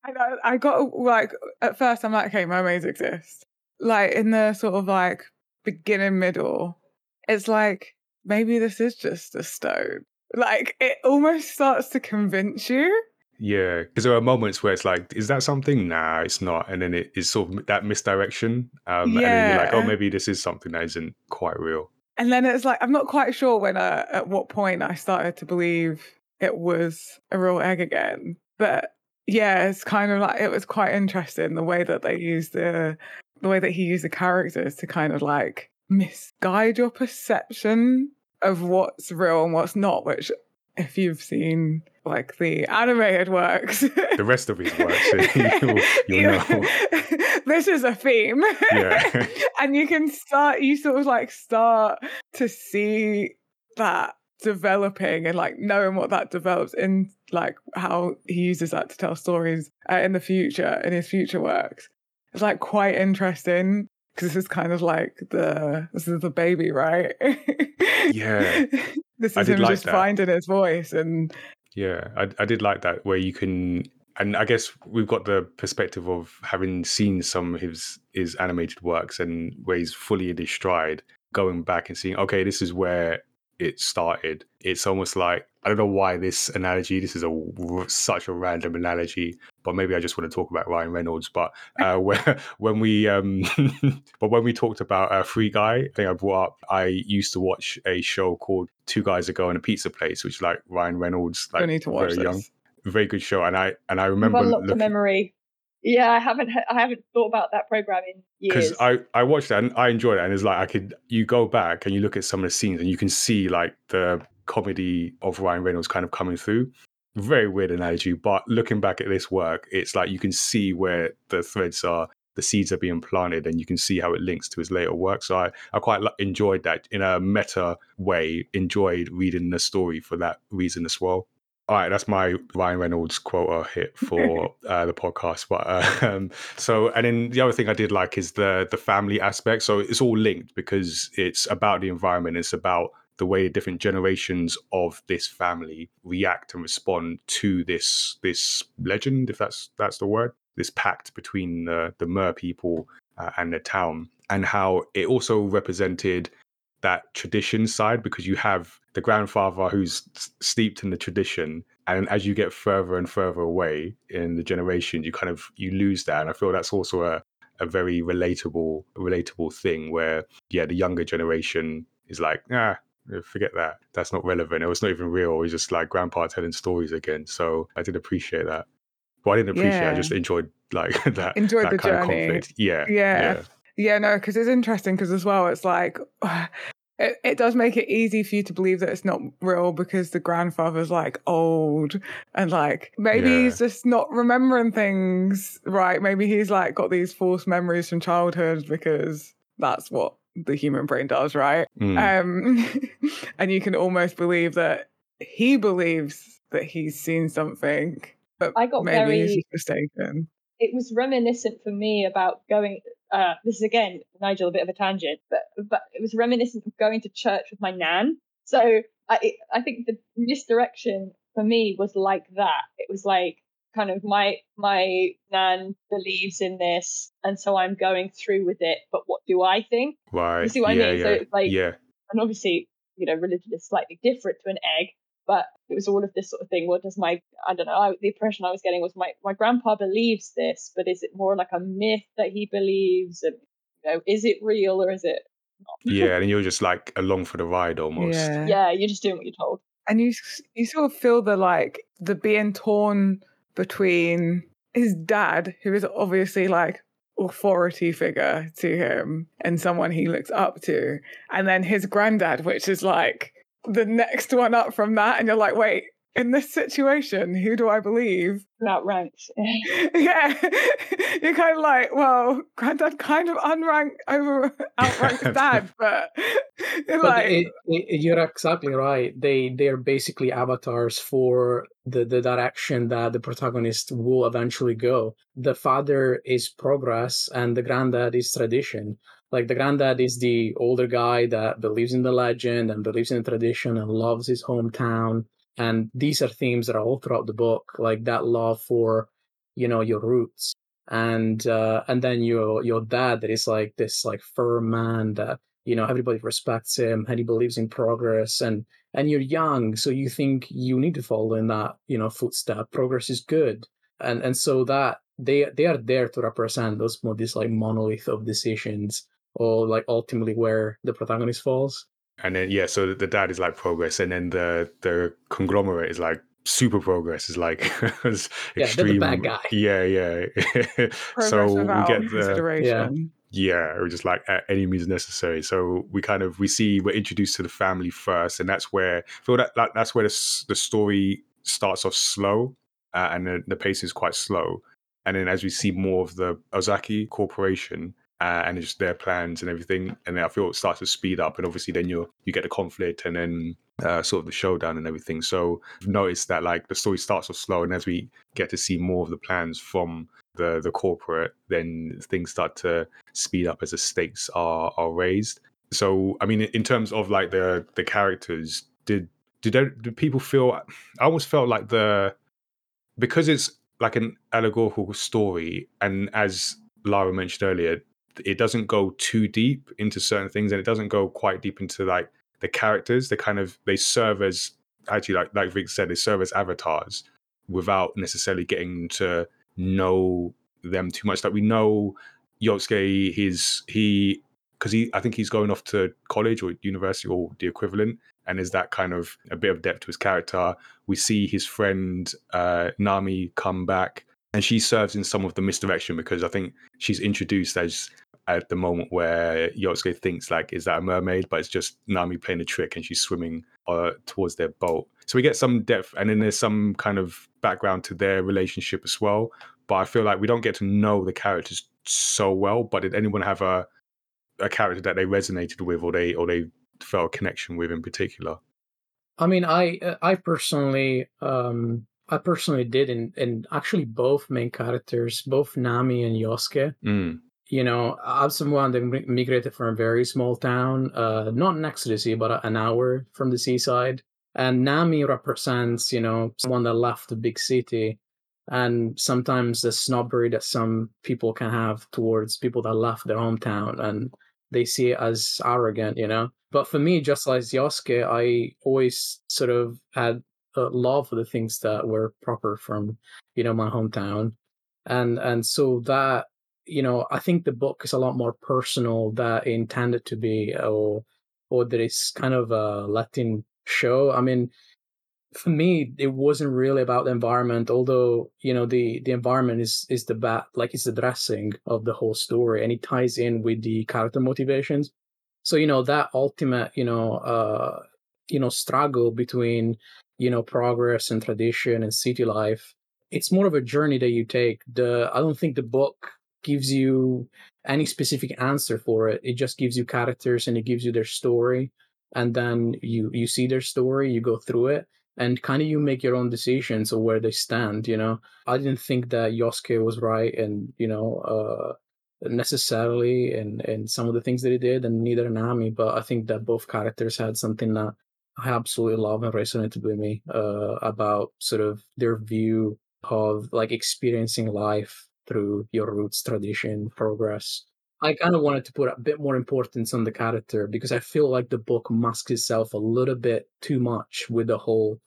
I, I got like at first I'm like, okay, mermaids exist. Like in the sort of like beginning middle, it's like maybe this is just a stone. Like it almost starts to convince you. Yeah, because there are moments where it's like, is that something? Nah, it's not. And then it is sort of that misdirection. Um, And then you're like, oh, maybe this is something that isn't quite real. And then it's like I'm not quite sure when uh, at what point I started to believe it was a real egg again. But yeah, it's kind of like it was quite interesting the way that they used the the way that he used the characters to kind of like misguide your perception of what's real and what's not, which if you've seen like the animated works The rest of his works, (laughs) you'll, you'll know. (laughs) this is a theme Yeah. (laughs) and you can start you sort of like start to see that developing and like knowing what that develops in like how he uses that to tell stories uh, in the future in his future works it's like quite interesting because this is kind of like the this is the baby right Yeah. this is him like just that. finding his voice and Yeah, I, I did like that where you can, and I guess we've got the perspective of having seen some of his his animated works and where he's fully in his stride, going back and seeing, okay, this is where it started. It's almost like I don't know why this analogy. This is a such a random analogy, but maybe I just want to talk about Ryan Reynolds. But uh, (laughs) when when we um, (laughs) but when we talked about uh, Free Guy, I think I brought up. I used to watch a show called Two Guys, a Girl and a Pizza Place, which like Ryan Reynolds, like need to watch very this. young, very good show. And I and I remember unlocked a looking memory. Yeah, I haven't. I haven't thought about that program in years. because I I watched that and I enjoyed it. And it's like I could you go back and you look at some of the scenes and you can see like the comedy of Ryan Reynolds kind of coming through. Very weird analogy, but looking back at this work, it's like you can see where the threads are, the seeds are being planted, and you can see how it links to his later work. So I, I quite enjoyed that in a meta way. Enjoyed reading the story for that reason as well. All right, that's my Ryan Reynolds quota hit for (laughs) uh, the podcast. But uh, um, so, and then the other thing I did like is the the family aspect. So it's all linked because it's about the environment. It's about the way different generations of this family react and respond to this this legend, if that's that's the word, this pact between the the Mer people uh, and the town, and how it also represented that tradition side because you have the grandfather who's steeped in the tradition and as you get further and further away in the generation you kind of you lose that and i feel that's also a, a very relatable relatable thing where yeah the younger generation is like ah forget that. That's not relevant it was not even real. It was just like grandpa telling stories again so i did appreciate that. Well i didn't appreciate it i just enjoyed like (laughs) that Enjoyed that the kind journey. of conflict. Yeah Yeah. Yeah, no, because it's interesting because as well, it's like (sighs) it, it does make it easy for you to believe that it's not real because the grandfather's like old and like maybe Yeah. he's just not remembering things right. Maybe he's like got these false memories from childhood because that's what the human brain does, right? Mm. Um, (laughs) and you can almost believe that he believes that he's seen something, but I got maybe he's very- just mistaken. it was reminiscent for me about going. Uh, this is again, Nigel, a bit of a tangent, but but it was reminiscent of going to church with my nan. So I it- I think the misdirection for me was like that. It was like kind of my my nan believes in this, and so I'm going through with it. But what do I think? right see what I yeah mean? So yeah it's like- yeah And obviously, you know, religion is slightly different to an egg. But it was all of this sort of thing. What does my I don't know. I, the impression I was getting was my my grandpa believes this, but is it more like a myth that he believes? And you know, is it real or is it not? (laughs) yeah and you're just like along for the ride almost Yeah. yeah, you're just doing what you're told. and you you sort of feel the like the being torn between his dad who is obviously like authority figure to him and someone he looks up to and then his granddad which is like the next one up from that and you're like wait in this situation who do i believe Outranked. (laughs) yeah you're kind of like well granddad kind of unranked over (laughs) outranked (laughs) dad but But like, it, it, you're exactly right. They they're basically avatars for the, the direction that the protagonist will eventually go. The father is progress, and the granddad is tradition. Like the granddad is the older guy that believes in the legend and believes in the tradition and loves his hometown. And these are themes that are all throughout the book, like that love for, you know, your roots. And uh, and then your your dad that is like this like firm man that you know everybody respects him and he believes in progress and and you're young so you think you need to follow in that you know footstep progress is good and and so that they they are there to represent those more this like monolith of decisions or like ultimately where the protagonist falls And then yeah, so the dad is like progress, and then the the conglomerate is like super progress. Is like (laughs) is Yeah, they're the extreme. bad guy. Yeah, yeah. (laughs) progress so we get the consideration. yeah, or just like at any means necessary. So we kind of we see we're introduced to the family first, and that's where I feel that, that that's where the the story starts off slow, uh, and the, the pace is quite slow. And then as we see more of the Ozaki Corporation uh, and just their plans and everything, and I feel it starts to speed up, and obviously then you you get the conflict and then uh, sort of the showdown and everything. So I've noticed that like the story starts off slow, and as we get to see more of the plans from the the corporate, then things start to speed up as the stakes are are raised. So I mean, in terms of like the the characters, did did did people feel? I almost felt like the because it's like an allegorical story, and as Lara mentioned earlier, it doesn't go too deep into certain things, and it doesn't go quite deep into like the characters. They kind of they serve as actually like like Vic said, they serve as avatars without necessarily getting to know them too much. Like we know Yosuke, his he because he I think he's going off to college or university or the equivalent, and is that kind of a bit of depth to his character. We see his friend uh, Nami come back, and she serves in some of the misdirection because I think she's introduced as at the moment where Yosuke thinks like, is that a mermaid? But it's just Nami playing a trick, and she's swimming uh, towards their boat. So we get some depth, and then there's some kind of background to their relationship as well. But I feel like we don't get to know the characters so well. But did anyone have a a character that they resonated with, or they or they felt a connection with in particular? I mean, I I personally um I personally did, and and actually both main characters, both Nami and Yosuke. Mm. You know, I'm someone that migrated from a very small town, uh, not next to the sea, but an hour from the seaside. And Nami represents, you know, someone that left the big city, and sometimes the snobbery that some people can have towards people that left their hometown, and they see it as arrogant, you know. But for me, just like Yosuke, I always sort of had a love for the things that were proper from, you know, my hometown, and and so that you know, I think the book is a lot more personal than intended to be, or or that it's kind of a Latin show. I mean, for me, it wasn't really about the environment, although you know the the environment is is the bat like it's the dressing of the whole story, and it ties in with the character motivations. So you know that ultimate you know uh you know struggle between you know progress and tradition and city life. It's more of a journey that you take. The I don't think the book gives you any specific answer for it. It just gives you characters and it gives you their story, and then you you see their story, you go through it and kind of you make your own decisions of where they stand you know i didn't think that yosuke was right and you know uh necessarily and in some of the things that he did and neither nami but i think that both characters had something that i absolutely love and resonated with me uh about sort of their view of like experiencing life through your roots tradition progress I kind of wanted to put a bit more importance on the character because I feel like the book masks itself a little bit too much with the whole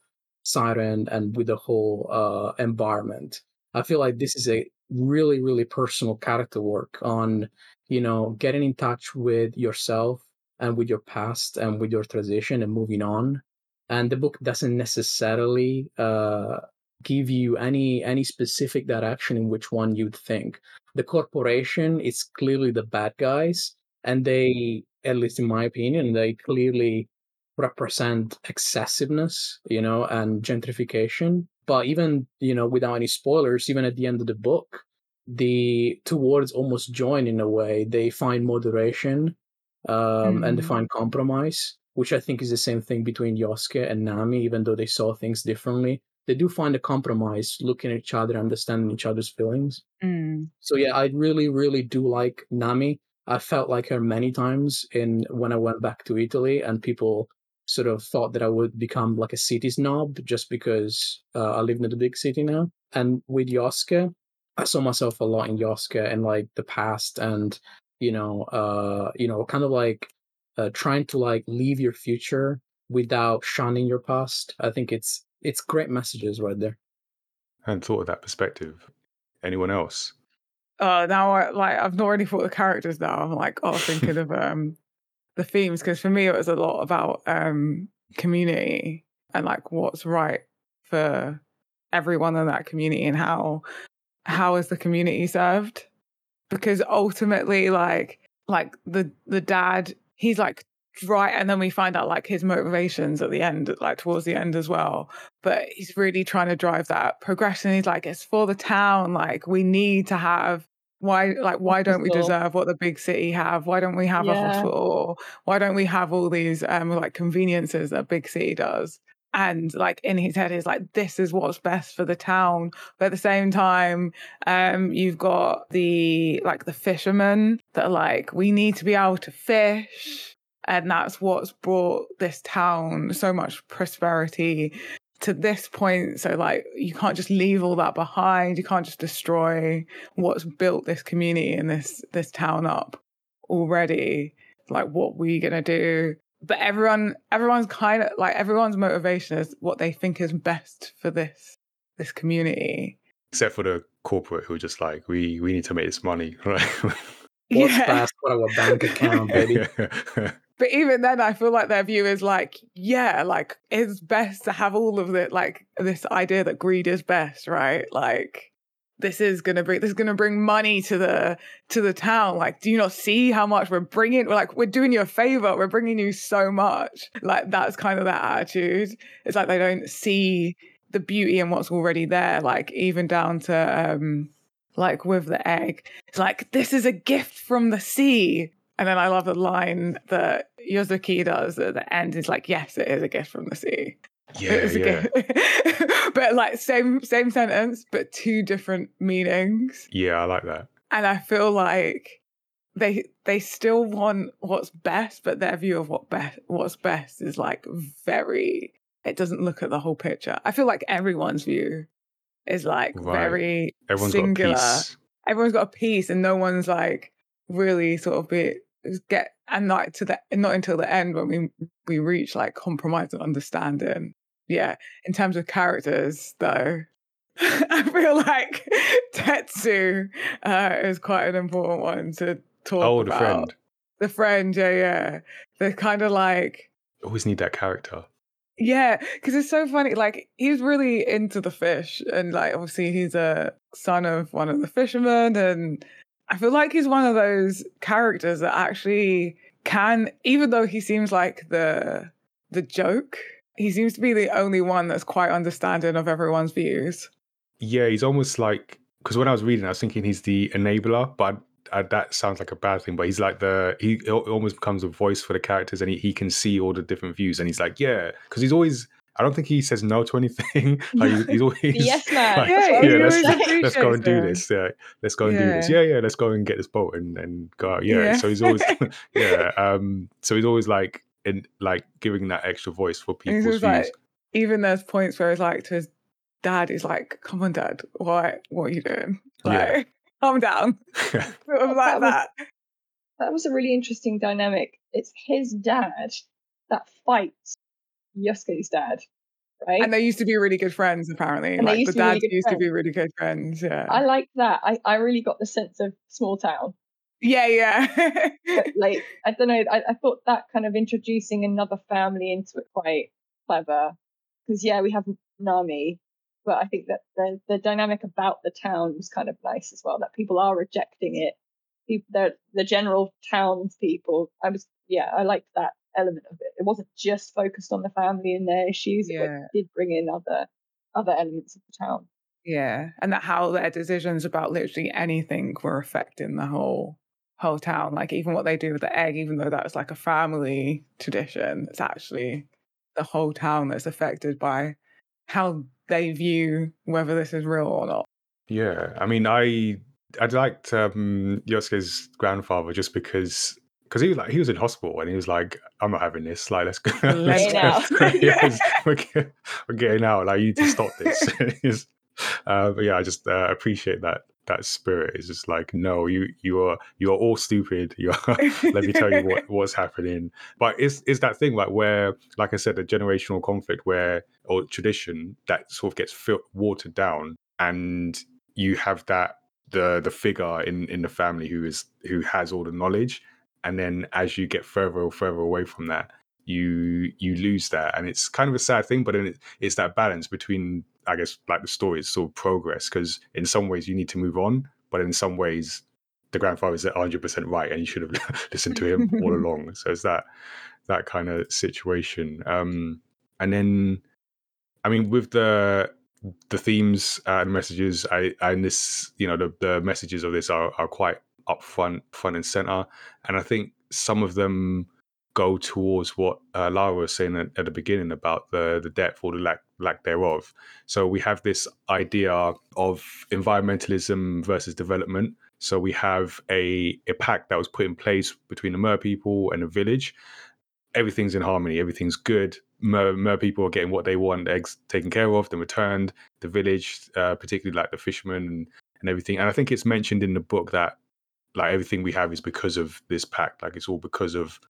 siren and with the whole uh, environment. I feel like this is a really, really personal character work on, you know, getting in touch with yourself and with your past and with your transition and moving on. And the book doesn't necessarily uh, give you any any specific direction in which one you'd think the corporation is clearly the bad guys and they at least in my opinion they clearly represent excessiveness you know and gentrification but even you know without any spoilers even at the end of the book the two words almost join in a way they find moderation um, and they Mm. find compromise, which I think is the same thing between Yosuke and Nami, even though they saw things differently. They do find a compromise, looking at each other, understanding each other's feelings. Mm. So yeah, I really, really do like Nami. I felt like her many times in when I went back to Italy, and people sort of thought that I would become like a city snob just because uh, I live in the big city now. And with Yosuke, I saw myself a lot in Yosuke and like the past, and you know, uh, you know, kind of like uh, trying to like leave your future without shunning your past. I think it's it's great messages right there. I hadn't thought of that perspective. Anyone else? Uh, now I, like I've not really thought of characters now. I'm like, oh, thinking of (laughs) um the themes because for me it was a lot about um community and like what's right for everyone in that community and how how is the community served because ultimately like like the the dad he's like right and then we find out like his motivations at the end like towards the end as well. But he's really trying to drive that progression. He's like it's for the town. Like we need to have why like why don't we deserve what the big city have? Why don't we have a Yeah. hospital? Why don't we have all these um like conveniences that big city does? And like in his head he's like this is what's best for the town. But at the same time um you've got the like the fishermen that are like we need to be able to fish and that's what's brought this town so much prosperity to this point. So like you can't just leave all that behind. You can't just destroy what's built this community and this this town up already. Like what were you gonna do? But everyone everyone's kind of like everyone's motivation is what they think is best for this this community. Except for the corporate who are just like, we we need to make this money, (laughs) right? What's fast for our bank account, baby? (laughs) But even then, I feel like their view is like, yeah, like it's best to have all of it, like this idea that greed is best, right? Like this is gonna bring this is gonna bring money to the to the town. Like, do you not see how much we're bringing? We're like, we're doing you a favor. We're bringing you so much. Like that's kind of that attitude. It's like they don't see the beauty in what's already there. Like even down to um, like with the egg, it's like this is a gift from the sea. And then I love the line that Yosuke does at the end. Is like, yes, it is a gift from the sea. yeah, It is a yeah. gift. (laughs) but like same same sentence, but two different meanings. Yeah, I like that. And I feel like they they still want what's best, but their view of what best what's best is like very. It doesn't look at the whole picture. I feel like everyone's view is like Right. very Everyone's singular got a piece. everyone's got a piece and no one's like really sort of be get and like to the not until the end when we we reach like compromise and understanding yeah in terms of characters though (laughs) i feel like tetsu uh is quite an important one to talk Oh, the friend. the friend yeah yeah they're kind of like Always need that character. yeah, because it's so funny. Like he's really into the fish, and like obviously he's a son of one of the fishermen, and I feel like he's one of those characters that actually can, even though he seems like the the joke, he seems to be the only one that's quite understanding of everyone's views. Yeah, he's almost like because when I was reading, I was thinking he's the enabler, but uh, that sounds like a bad thing. But he's like the he al- almost becomes a voice for the characters, and he, he can see all the different views, and he's like, yeah, because he's always. I don't think he says no to anything. (laughs) like he's, he's always (laughs) yes man. like, Yeah, That's what he yeah, let's, gonna always say. let's go and do this. Yeah, let's go and do this. Yeah. Yeah, yeah, let's go and get this boat and, and go out. Yeah. Yeah. So he's always (laughs) yeah. Um. So he's always like in like giving that extra voice for And he's people's views. like, even there's points where he's like to his dad, he's like, "Come on, dad, why? What are you doing? Yeah. Like, calm down." Sort of That like was- that. That was a really interesting dynamic. It's his dad that fights Yosuke's dad, right? And they used to be really good friends, apparently. And like the be really used to be really good friends. Yeah. I like that. I, I really got the sense of small town. yeah, yeah. But (laughs) like I don't know, I, I thought that kind of introducing another family into it quite clever. Because yeah, we have Nami, but I think that the the dynamic about the town was kind of nice as well. That people are rejecting it. People, the the general townspeople. I was yeah, I liked that element of it. It wasn't just focused on the family and their issues. Yeah. It did bring in other other elements of the town. yeah. And that how their decisions about literally anything were affecting the whole whole town. Like even what they do with the egg, even though that was like a family tradition, it's actually the whole town that's affected by how they view whether this is real or not. Yeah, I mean, I I liked um, Yosuke's grandfather just because because he was like he was in hospital and he was like, I'm not having this. Like, let's go. (laughs) let's go. (laughs) yes, we're, we're getting out. Like, you need to stop this. (laughs) Uh, but yeah, I just uh, appreciate that that spirit. It's just like, no, you you are you are all stupid. You are, let me tell you what what's happening. But it's it's that thing like where, like I said, the generational conflict where or tradition that sort of gets fil- watered down, and you have that the the figure in in the family who is who has all the knowledge, and then as you get further and further away from that, you you lose that, and it's kind of a sad thing. But then it, it's that balance between, I guess, like the story is sort of progress because in some ways you need to move on, but in some ways the grandfather is 100 percent right, and you should have (laughs) listened to him all (laughs) along. So it's that that kind of situation. Um, and then, I mean, with the the themes and messages, I and this, you know, the the messages of this are are quite upfront, front front and center, and I think some of them go towards what uh, Lara was saying at, at the beginning about the the depth or the lack lack thereof. So we have this idea of environmentalism versus development. So we have a a pact that was put in place between the Mer people and the village. Everything's in harmony. Everything's good. Mer, Mer people are getting what they want. Eggs taken care of, then returned. The village, uh, particularly like the fishermen and, and everything. And I think it's mentioned in the book that like everything we have is because of this pact. Like it's all because of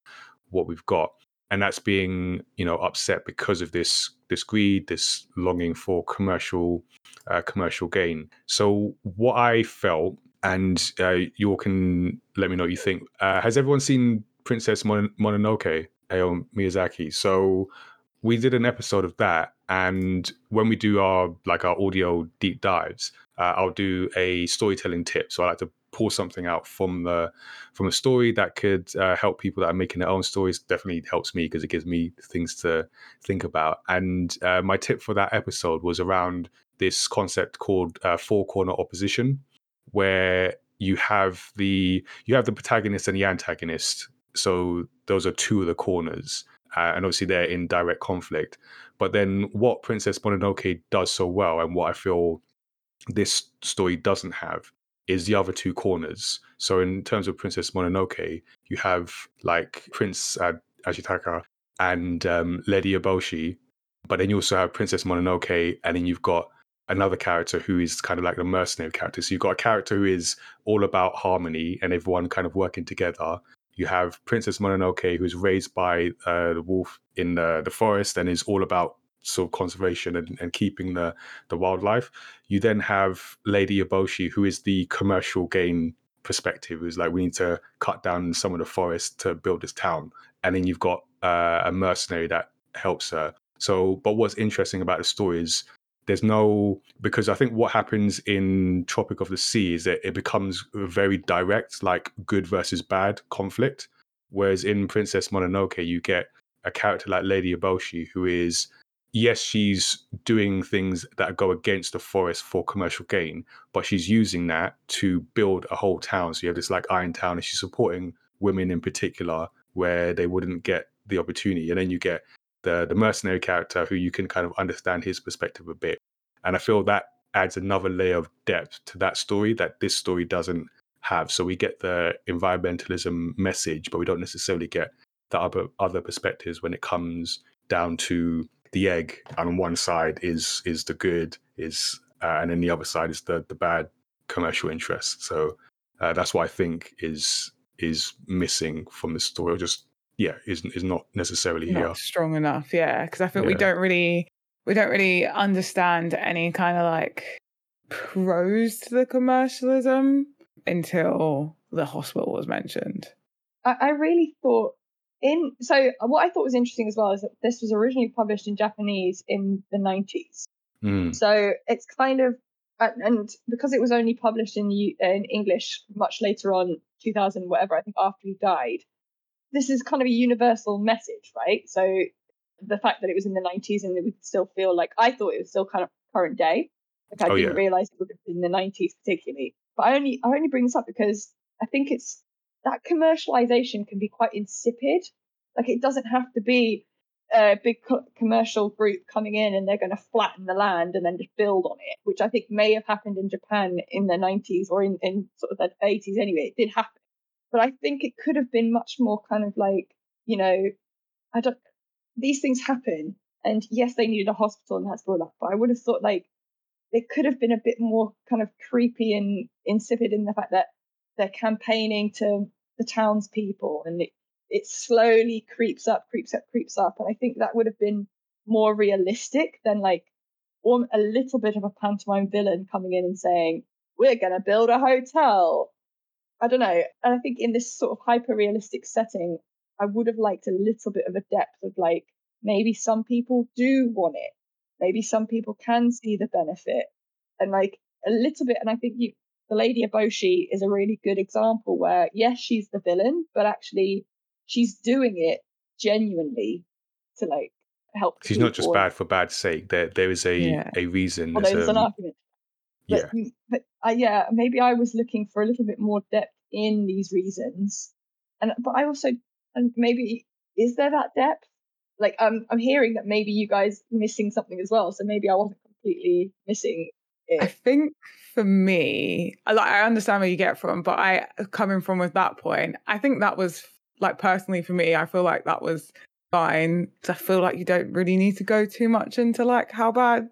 what we've got. And that's being you know upset because of this this greed this longing for commercial uh, commercial gain. So what i felt and uh, you all can let me know what you think uh, has everyone seen princess Mon- mononoke Hayao miyazaki? So we did an episode of that and when we do our like our audio deep dives uh, i'll do a storytelling tip. So i like to pull something out from the from a story that could uh, help people that are making their own stories definitely helps me because it gives me things to think about. And uh, my tip for that episode was around this concept called uh, four corner opposition where you have the you have the protagonist and the antagonist. So those are two of the corners uh, and obviously they're in direct conflict. But then what princess mononoke does so well and what i feel this story doesn't have is the other two corners. So in terms of Princess Mononoke, you have like Prince Ashitaka and um, Lady Eboshi, but then you also have Princess Mononoke, and then you've got another character who is kind of like the mercenary character. So you've got a character who is all about harmony and everyone kind of working together. You have Princess Mononoke, who's raised by uh, the wolf in the, the forest and is all about sort of conservation and, and keeping the the wildlife. You then have Lady Eboshi, who is the commercial gain perspective, who's like we need to cut down some of the forest to build this town, and then you've got uh, a mercenary that helps her. So, but what's interesting about the story is there's no because I think what happens in Tropic of the Sea is that it becomes very direct, like good versus bad conflict. Whereas in Princess Mononoke, you get a character like Lady Eboshi, who is yes, she's doing things that go against the forest for commercial gain, but she's using that to build a whole town. So you have this like Iron Town, and she's supporting women in particular where they wouldn't get the opportunity. And then you get the the mercenary character who you can kind of understand his perspective a bit. And I feel that adds another layer of depth to that story that this story doesn't have. So we get the environmentalism message, but we don't necessarily get the other other perspectives when it comes down to the egg and on one side is is the good is uh, and then the other side is the the bad commercial interest so uh, that's what i think is is missing from the story or just yeah is is not necessarily Not here strong enough, yeah. Because I think we don't really we don't really understand any kind of like pros to the commercialism until the hospital was mentioned. I, I really thought in so what I thought was interesting as well is that this was originally published in Japanese in the 90s. Mm, So it's kind of and and because it was only published in in English much later on, 2000 whatever I think after he died. This is kind of a universal message, right? So the fact that it was in the 90s and it would still feel like I thought it was still kind of current day. Like I Oh, didn't yeah. realize it would have been in the 90s particularly. But I only I only bring this up because I think it's that commercialization can be quite insipid. Like it doesn't have to be a big co- commercial group coming in and they're going to flatten the land and then just build on it, which I think may have happened in Japan in the 90s or in, in sort of the 80s anyway. It did happen. But I think it could have been much more kind of like, you know, I don't, these things happen. And yes, they needed a hospital and that's brought up. But I would have thought like it could have been a bit more kind of creepy and insipid in the fact that they're campaigning to the townspeople and it, it slowly creeps up, creeps up, creeps up. And I think that would have been more realistic than like a little bit of a pantomime villain coming in and saying, We're going to build a hotel. I don't know. And I think in this sort of hyper realistic setting, I would have liked a little bit of a depth of like, maybe some people do want it. Maybe some people can see the benefit and like a little bit. And I think you, the Lady Eboshi is a really good example where, yes, she's the villain, but actually she's doing it genuinely to like help. She's not just bad for bad sake. There, there is a Yeah. a reason. Well, there's there's an argument. But, yeah. but uh, yeah, maybe I was looking for a little bit more depth in these reasons, and but I also and maybe is there that depth? Like I'm I'm hearing that maybe you guys missing something as well, so maybe I wasn't completely missing I think for me, I- like I understand where you get from, but I uh, coming from with that point, I think that was like personally for me, I feel like that was fine. I feel like you don't really need to go too much into like how bad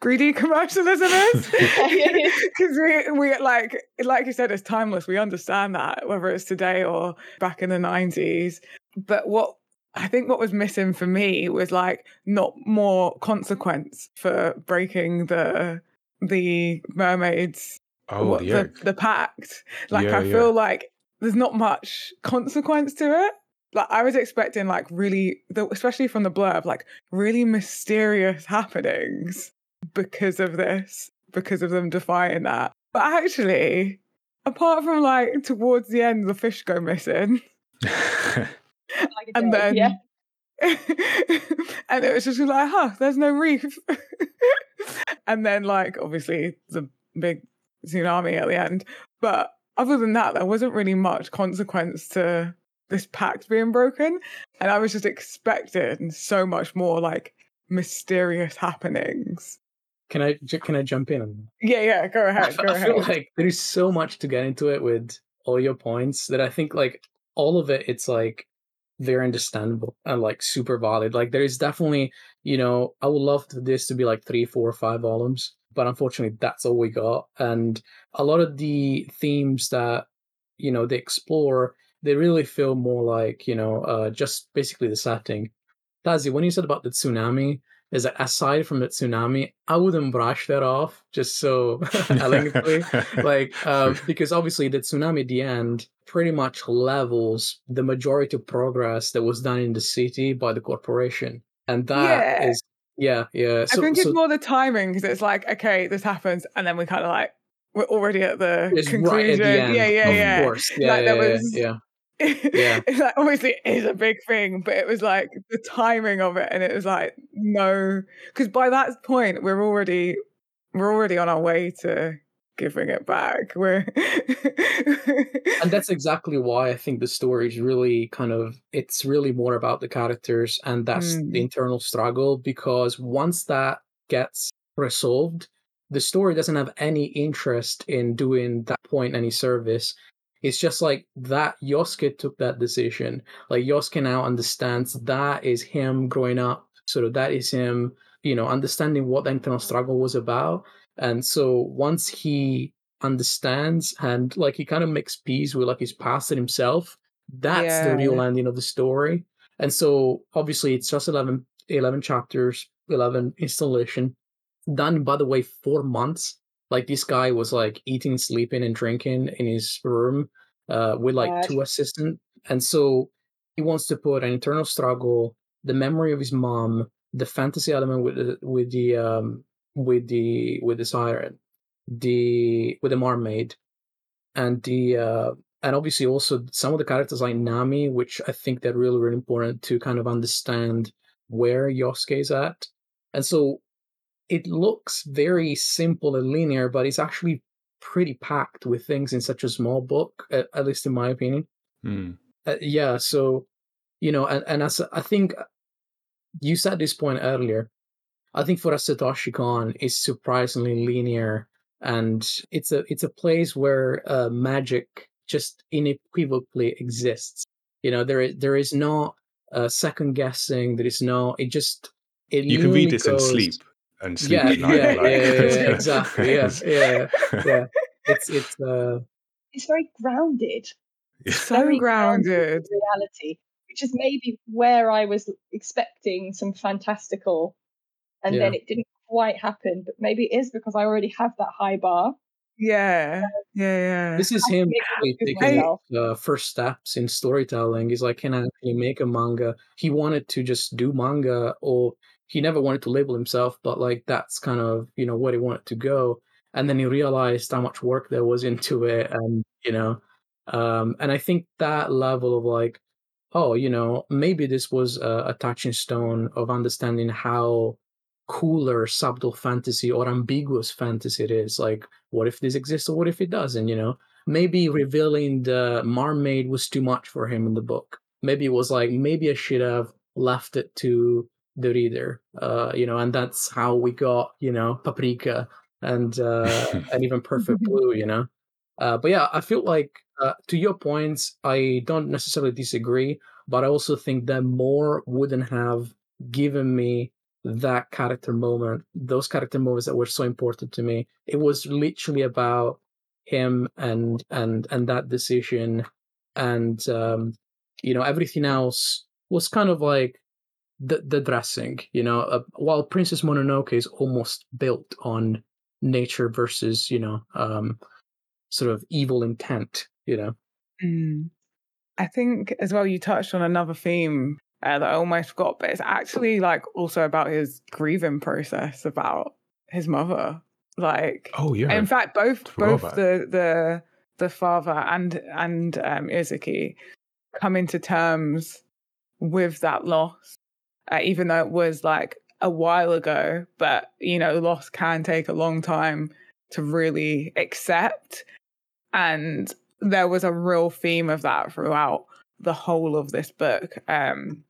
greedy (laughs) commercialism is. (laughs) (laughs) Because we we like like you said, it's timeless. We understand that, whether it's today or back in the nineties. But what I think what was missing for me was like not more consequence for breaking the the mermaids Oh, what- the the, the pact. Like Yeah, I yeah. feel like there's not much consequence to it. Like I was expecting like really the, especially from the blurb, like really mysterious happenings because of this, because of them defying that. But actually, apart from like towards the end the fish go missing. (laughs) Like And joke, then yeah, (laughs) and it was just like, huh, there's no reef. (laughs) and then, like, obviously, the big tsunami at the end. But other than that, there wasn't really much consequence to this pact being broken. And I was just expecting so much more, like, mysterious happenings. Can I can I jump in? Yeah, yeah, go ahead, go I feel ahead. like there is so much to get into it with all your points that I think like all of it, it's like very understandable and like super valid. Like there is definitely, you know, I would love this to be like three, four, five volumes, but unfortunately that's all we got. And a lot of the themes that you know they explore, they really feel more like you know uh, just basically the setting. Tazi, when you said about the tsunami, is that aside from the tsunami, I wouldn't brush that off just so (laughs) elegantly. (laughs) like, uh, because obviously the tsunami at the end pretty much levels the majority of progress that was done in the city by the corporation. And that is, Yeah. yeah, yeah. So, I think so it's more the timing because it's like, okay, this happens. And then we kind of like, we're already at the it's conclusion. right at the end. yeah, yeah, of yeah. course. Yeah, Like, yeah, there yeah, yeah. Yeah. (laughs) it's like obviously it is a big thing, but it was like the timing of it, and it was like no, because by that point we're already we're already on our way to giving it back. We're (laughs) and that's exactly why I think the story is really kind of it's really more about the characters and that's Mm. the internal struggle because once that gets resolved, the story doesn't have any interest in doing that point any service. It's just like that Yosuke took that decision. Like Yosuke now understands that is him growing up. Sort of that is him, you know, understanding what the internal struggle was about. And so once he understands and like he kind of makes peace with like his past and himself, that's the real ending of the story. And so obviously it's just 11, 11 chapters, 11 installation done by the way four months like this guy was like eating sleeping and drinking in his room uh, with like God. two assistants and so he wants to put an internal struggle the memory of his mom the fantasy element with the with the um with the with the siren the with the mermaid and the uh and obviously also some of the characters like nami which i think they're really really important to kind of understand where yosuke is at and so it looks very simple and linear, but it's actually pretty packed with things in such a small book, at, at least in my opinion. Mm. Uh, yeah, so you know, and and as I think you said this point earlier, I think for a Satoshi Kon is surprisingly linear, and it's a it's a place where uh, magic just unequivocally exists. You know, there is there is no uh, second guessing. There is no. It just it You can read this and goes- sleep and sleep Yeah, at night. yeah, like- yeah, yeah, (laughs) yeah, exactly. Yeah, yeah, yeah. It's it's uh It's very grounded. So very grounded. in reality, which is maybe where I was expecting some fantastical, and then it didn't quite happen. But maybe it is because I already have that high bar. Yeah, yeah, yeah. this is I him make really it with taking myself. uh, first steps in storytelling. He's like, can I actually make a manga? He wanted to just do manga, or he never wanted to label himself, but like that's kind of you know where he wanted to go. And then he realized how much work there was into it, and you know, um, and I think that level of like, oh, you know, maybe this was a, a touching stone of understanding how cooler subtle fantasy or ambiguous fantasy it is. Like, what if this exists or what if it doesn't? You know, maybe revealing the mermaid was too much for him in the book. Maybe it was like maybe I should have left it to the reader. Uh, you know, and that's how we got you know Paprika and uh, and even Perfect (laughs) Blue. You know, uh, but yeah, I feel like uh, to your points, I don't necessarily disagree, but I also think that more wouldn't have given me that character moment, those character moments that were so important to me. It was literally about him and and and that decision, and um, you know everything else was kind of like the the dressing. You know, uh, while Princess Mononoke is almost built on nature versus you know um, sort of evil intent. You know, Mm. I think as well you touched on another theme uh, that I almost forgot, but it's actually like also about his grieving process about his mother. Like, oh yeah. in fact, both Forgot both the the the father and and um, Yosuke come into terms with that loss, uh, even though it was like a while ago. But you know, loss can take a long time to really accept, and there was a real theme of that throughout the whole of this book. Um,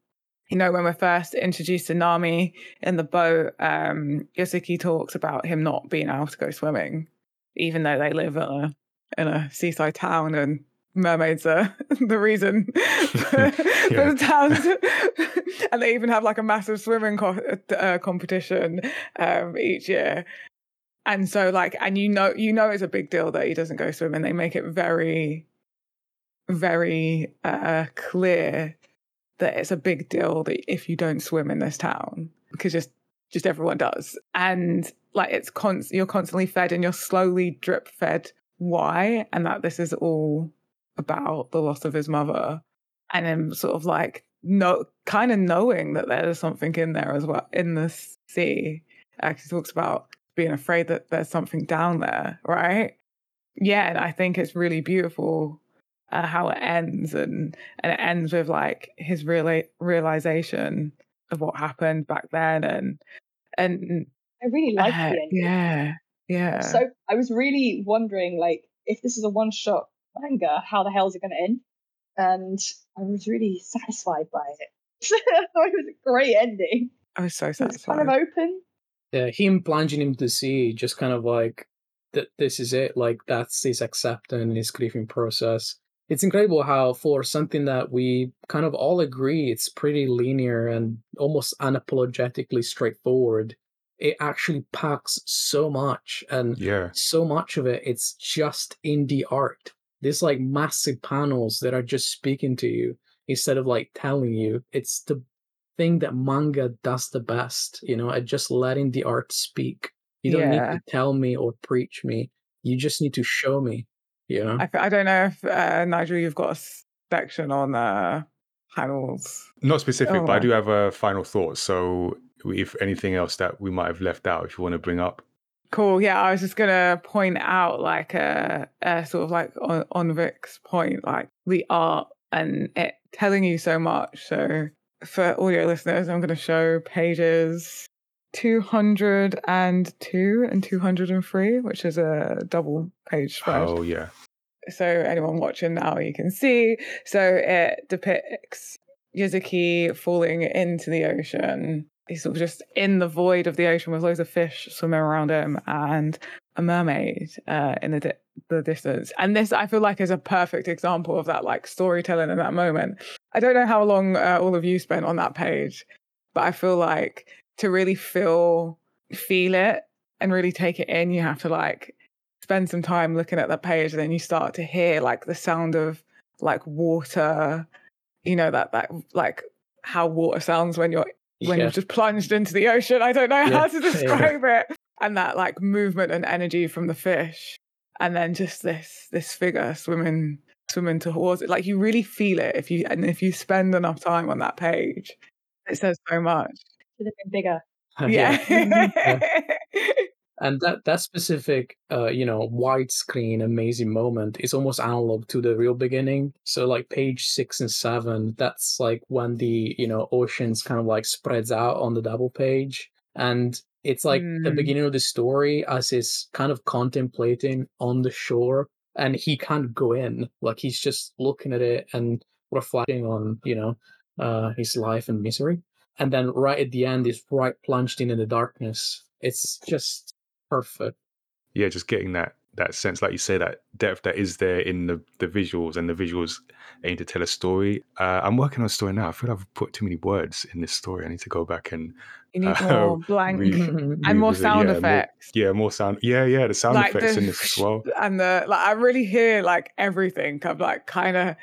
you know, when we're first introduced to Nami in the boat, um, Yosuke talks about him not being able to go swimming, even though they live in a in a seaside town and mermaids are (laughs) the reason (laughs) for, Yeah. the town. (laughs) and they even have like a massive swimming co- uh, competition um, each year. And so, like, and you know, you know, it's a big deal that he doesn't go swimming. They make it very, very uh, clear that it's a big deal that if you don't swim in this town, because just just everyone does, and like it's const- you're constantly fed and you're slowly drip fed why, and that this is all about the loss of his mother, and then sort of like no, kind of knowing that there's something in there as well in the sea. Actually talks about being afraid that there's something down there, right? Yeah, and I think it's really beautiful uh, how it ends, and and it ends with like his real realization of what happened back then, and and I really like uh, the ending. yeah, yeah. So I was really wondering, like, if this is a one-shot how the hell is it going to end? And I was really satisfied by it. (laughs) it was a great ending. I was so It was kind satisfied. of open. yeah, him plunging into the sea, just kind of like that. This is it. Like that's his acceptance, his grieving process. It's incredible how for something that we kind of all agree it's pretty linear and almost unapologetically straightforward, it actually packs so much and yeah. so much of it it's just indie art there's like massive panels that are just speaking to you instead of like telling you it's the thing that manga does the best you know at just letting the art speak you don't Yeah. need to tell me or preach me you just need to show me you know I don't know if uh, Nigel, you've got a section on uh, panels. Not specific, Oh, but I do have a final thought. So, if anything else that we might have left out, if you want to bring up, Cool. Yeah, I was just gonna point out like a, sort of like on, on Vic's point, like the art and it telling you so much. So for audio listeners, I'm gonna show pages 202 and 203, which is a double page spread. oh yeah, so anyone watching now you can see. So it depicts Yosuke falling into the ocean. He's sort of just in the void of the ocean with loads of fish swimming around him and a mermaid uh, in the, di- the distance. And this, I feel like, is a perfect example of that, like storytelling in that moment. I don't know how long uh, all of you spent on that page, but I feel like to really feel, feel it and really take it in, you have to like spend some time looking at that page, and then you start to hear like the sound of like water, you know that that like how water sounds when you're when Yeah. you've just plunged into the ocean. I don't know Yeah. how to (laughs) describe it. And that like movement and energy from the fish. And then just this this figure swimming swimming towards it. Like you really feel it if you and if you spend enough time on that page. It says so much. Should have been bigger. Yeah. (laughs) (laughs) and that that specific uh you know widescreen amazing moment is almost analog to the real beginning. So like page six and seven that's like when the you know oceans kind of like spreads out on the double page. And it's like the Mm. beginning of the story as he's kind of contemplating on the shore and he can't go in. Like he's just looking at it and reflecting on you know uh his life and misery. And then right at the end is right plunged in in the darkness. It's just perfect yeah, just getting that that sense, like you say, that depth that is there in the the visuals, and the visuals aim to tell a story. Uh, I'm working on a story now. I feel I've put too many words in this story. I need to go back and you need Uh, (laughs) more blank re- (laughs) and more sound yeah, more- effects. yeah, more sound. Yeah, yeah, the sound like effects the in this as well. and the like I really hear like everything. I'm like kind of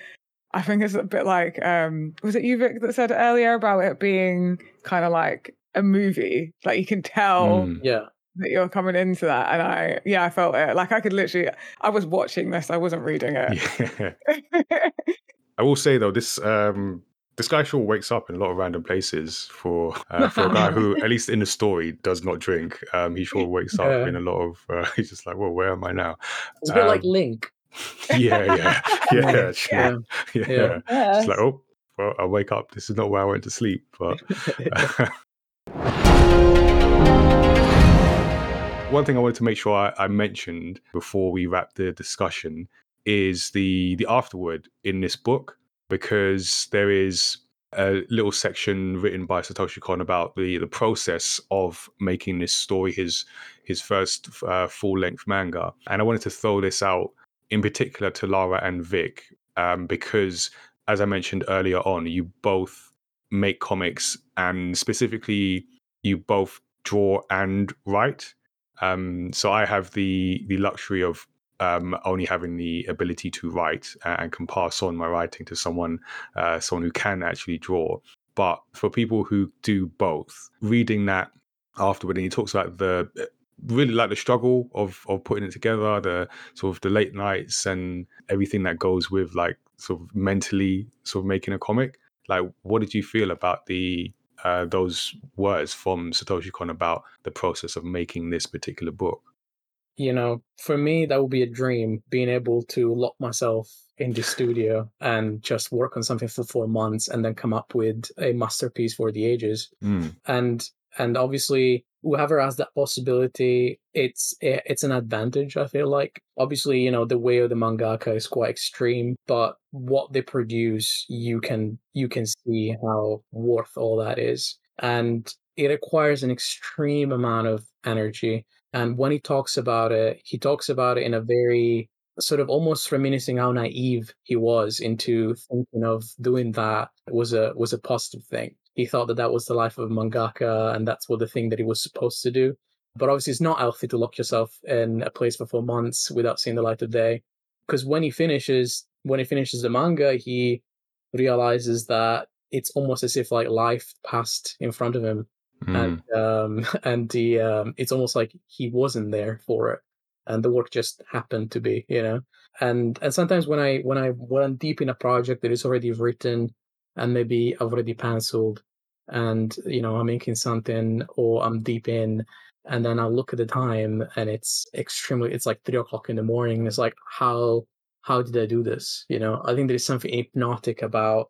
I think it's a bit like um was it you Vic that said earlier about it being kind of like a movie. Like you can tell Mm. yeah that you're coming into that. And I yeah, I felt it. Like I could literally I was watching this, I wasn't reading it. Yeah. (laughs) I will say though, this um this guy sure wakes up in a lot of random places for uh, (laughs) for a guy who, at least in the story, does not drink. Um, he sure wakes up Yeah. in a lot of. Uh, (laughs) he's just like, well, where am I now? it's a bit like Um, link yeah, yeah, yeah, true. yeah yeah. Yeah. Yeah. It's like, oh, well, I wake up. This is not where I went to sleep. But one thing I wanted to make sure I, I mentioned before we wrap the discussion is the the afterword in this book because there is a little section written by Satoshi Kon about the the process of making this story his his first uh, full length manga, and I wanted to throw this out in particular to Lara and Vic um, because, as I mentioned earlier on, you both make comics and specifically you both draw and write. Um, so I have the the luxury of um, only having the ability to write uh, and can pass on my writing to someone uh, someone who can actually draw. But for people who do both, reading that afterward, and he talks about the really like the struggle of of putting it together, the sort of the late nights and everything that goes with like sort of mentally sort of making a comic. Like, what did you feel about the uh, those words from Satoshi Kon about the process of making this particular book? you know, for me, that would be a dream being able to lock myself in the studio and just work on something for four months and then come up with a masterpiece for the ages. Mm, And and obviously, whoever has that possibility, it's eh, it's an advantage. I feel like obviously, you know, the way of the mangaka is quite extreme, but what they produce, you can you can see how worth all that is, and it requires an extreme amount of energy and when he talks about it, he talks about it in a very sort of almost reminiscing how naive he was into thinking of doing that was a was a positive thing. He thought that that was the life of a mangaka and that's what the thing that he was supposed to do. But obviously, it's not healthy to lock yourself in a place for four months without seeing the light of day. Because when he finishes, when he finishes the manga, he realizes that it's almost as if like life passed in front of him mm, and um (laughs) and the um it's almost like he wasn't there for it and the work just happened to be you know and and sometimes when i when i when i'm deep in a project that is already written and maybe i've already penciled and you know i'm making something or i'm deep in and then i look at the time and it's extremely it's like three o'clock in the morning and it's like how how did i do this you know i think there is something hypnotic about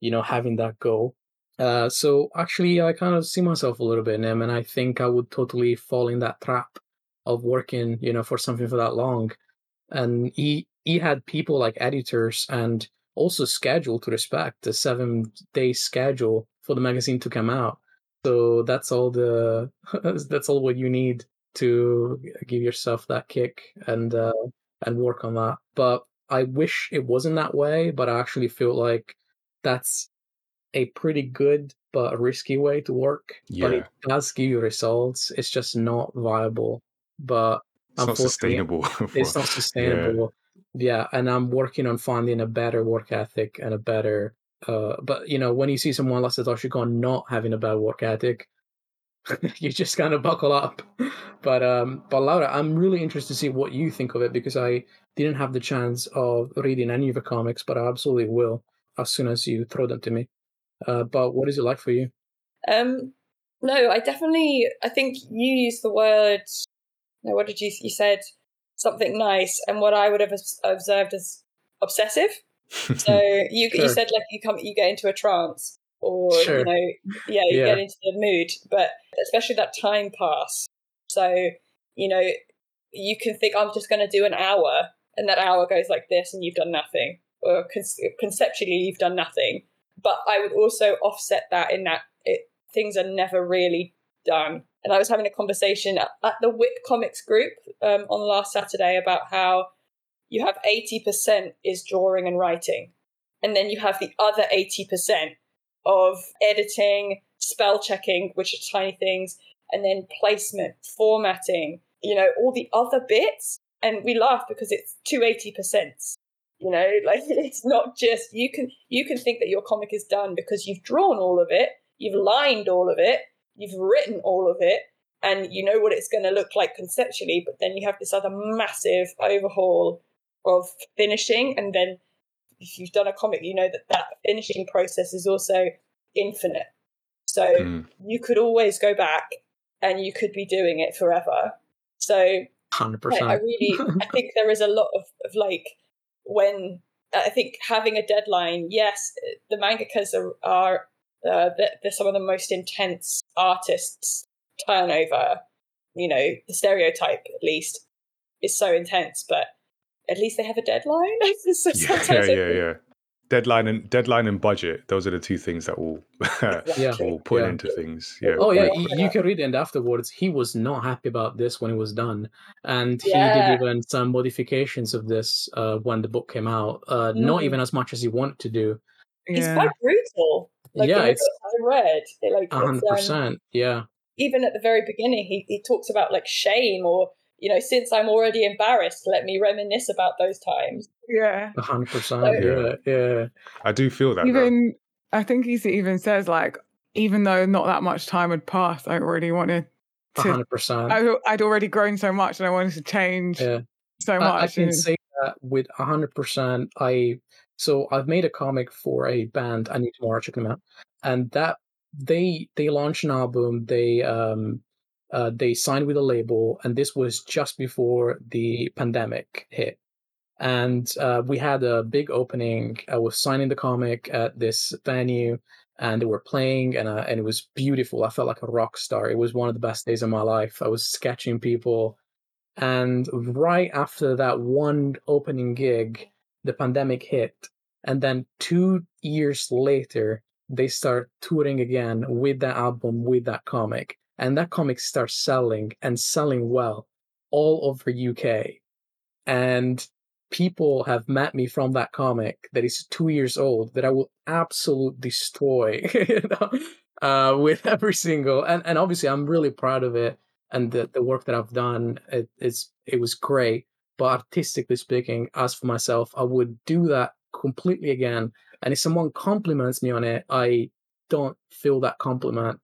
you know having that goal uh, so actually, I kind of see myself a little bit in him, and I think I would totally fall in that trap of working, you know, for something for that long. And he he had people like editors and also schedule to respect the seven day schedule for the magazine to come out. So that's all the (laughs) that's all what you need to give yourself that kick and uh, and work on that. But I wish it wasn't that way, but I actually feel like that's a pretty good but risky way to work. Yeah. But it does give you results. It's just not viable. But It's not unfortunately, sustainable. (laughs) for- it's not sustainable. Yeah. and I'm working on finding a better work ethic and a better. Uh, but you know, when you see someone like Satoshi Kon not having a bad work ethic, (laughs) you just kind of buckle up. But um, but Laura, I'm really interested to see what you think of it because I didn't have the chance of reading any of the comics, but I absolutely will as soon as you throw them to me. Uh, but what is it like for you? Um, no, I definitely. I think you used the word. No, what did you? You said something nice, and what I would have observed as obsessive. (laughs) So you you said like you come you get into a trance, or Sure. you know, yeah, you Yeah. get into the mood. But especially that time pass. So you know, you can think I'm just going to do an hour, and that hour goes like this, and you've done nothing, or con- conceptually you've done nothing. But I would also offset that in that it things are never really done. And I was having a conversation at, the Whip Comics group um, on last Saturday about how you have 80% is drawing and writing. And then you have the other 80% of editing, spell checking, which are tiny things, and then placement, formatting, you know, all the other bits. And we laugh because it's two 80%. You know, (laughs) like it's not just you can you can think that your comic is done because you've drawn all of it, you've lined all of it, you've written all of it, and you know what it's going to look like conceptually, but then you have this other massive overhaul of finishing and then if you've done a comic you know that that finishing process is also infinite so Mm. you could always go back and you could be doing it forever so Hundred I, percent. I really (laughs) I think there is a lot of, of like when I think having a deadline, yes, the mangakas are are uh, they're, they're some of the most intense artists turnover. You know, the stereotype at least is so intense, but at least they have a deadline. (laughs) So yeah, yeah, yeah, yeah. Deadline and deadline and budget. Those are the two things that will (laughs) Yeah. will put Yeah. into things. Yeah. Oh yeah, you, you can read it afterwards. He was not happy about this when it was done, and he Yeah. did even some modifications of this uh, when the book came out. Uh, Not Mm. even as much as he wanted to do. He's quite brutal. Like Yeah, it's- I've read, it, like hundred it's, um, percent. Yeah, even at the very beginning, he, he talks about like shame or, you know, since I'm already embarrassed, let me reminisce about those times. Yeah. a hundred percent. So- Yeah, yeah. I do feel that. though. Even I think he even says like, even though not that much time had passed, I already wanted to. hundred percent. I, I'd already grown so much, and I wanted to change Yeah. so much. I can and- say that with hundred percent. I so I've made a comic for a band. I need tomorrow. Check them out. And that they they launched an album. They um uh they signed with a label, and this was just before the pandemic hit. And uh, we had a big opening. I was signing the comic at this venue, and they were playing, and uh, and it was beautiful. I felt like a rock star. It was one of the best days of my life. I was sketching people and right after that one opening gig, the pandemic hit. And then two years later, they start touring again with that album, with that comic. And that comic starts selling and selling well all over UK. And people have met me from that comic that is two years old that I will absolutely destroy, (laughs) you know, uh, with (laughs) every single. And, and obviously, I'm really proud of it and the, the work that I've done, it, it's it was great. But artistically speaking, as for myself, I would do that completely again. And if someone compliments me on it, I don't feel that compliment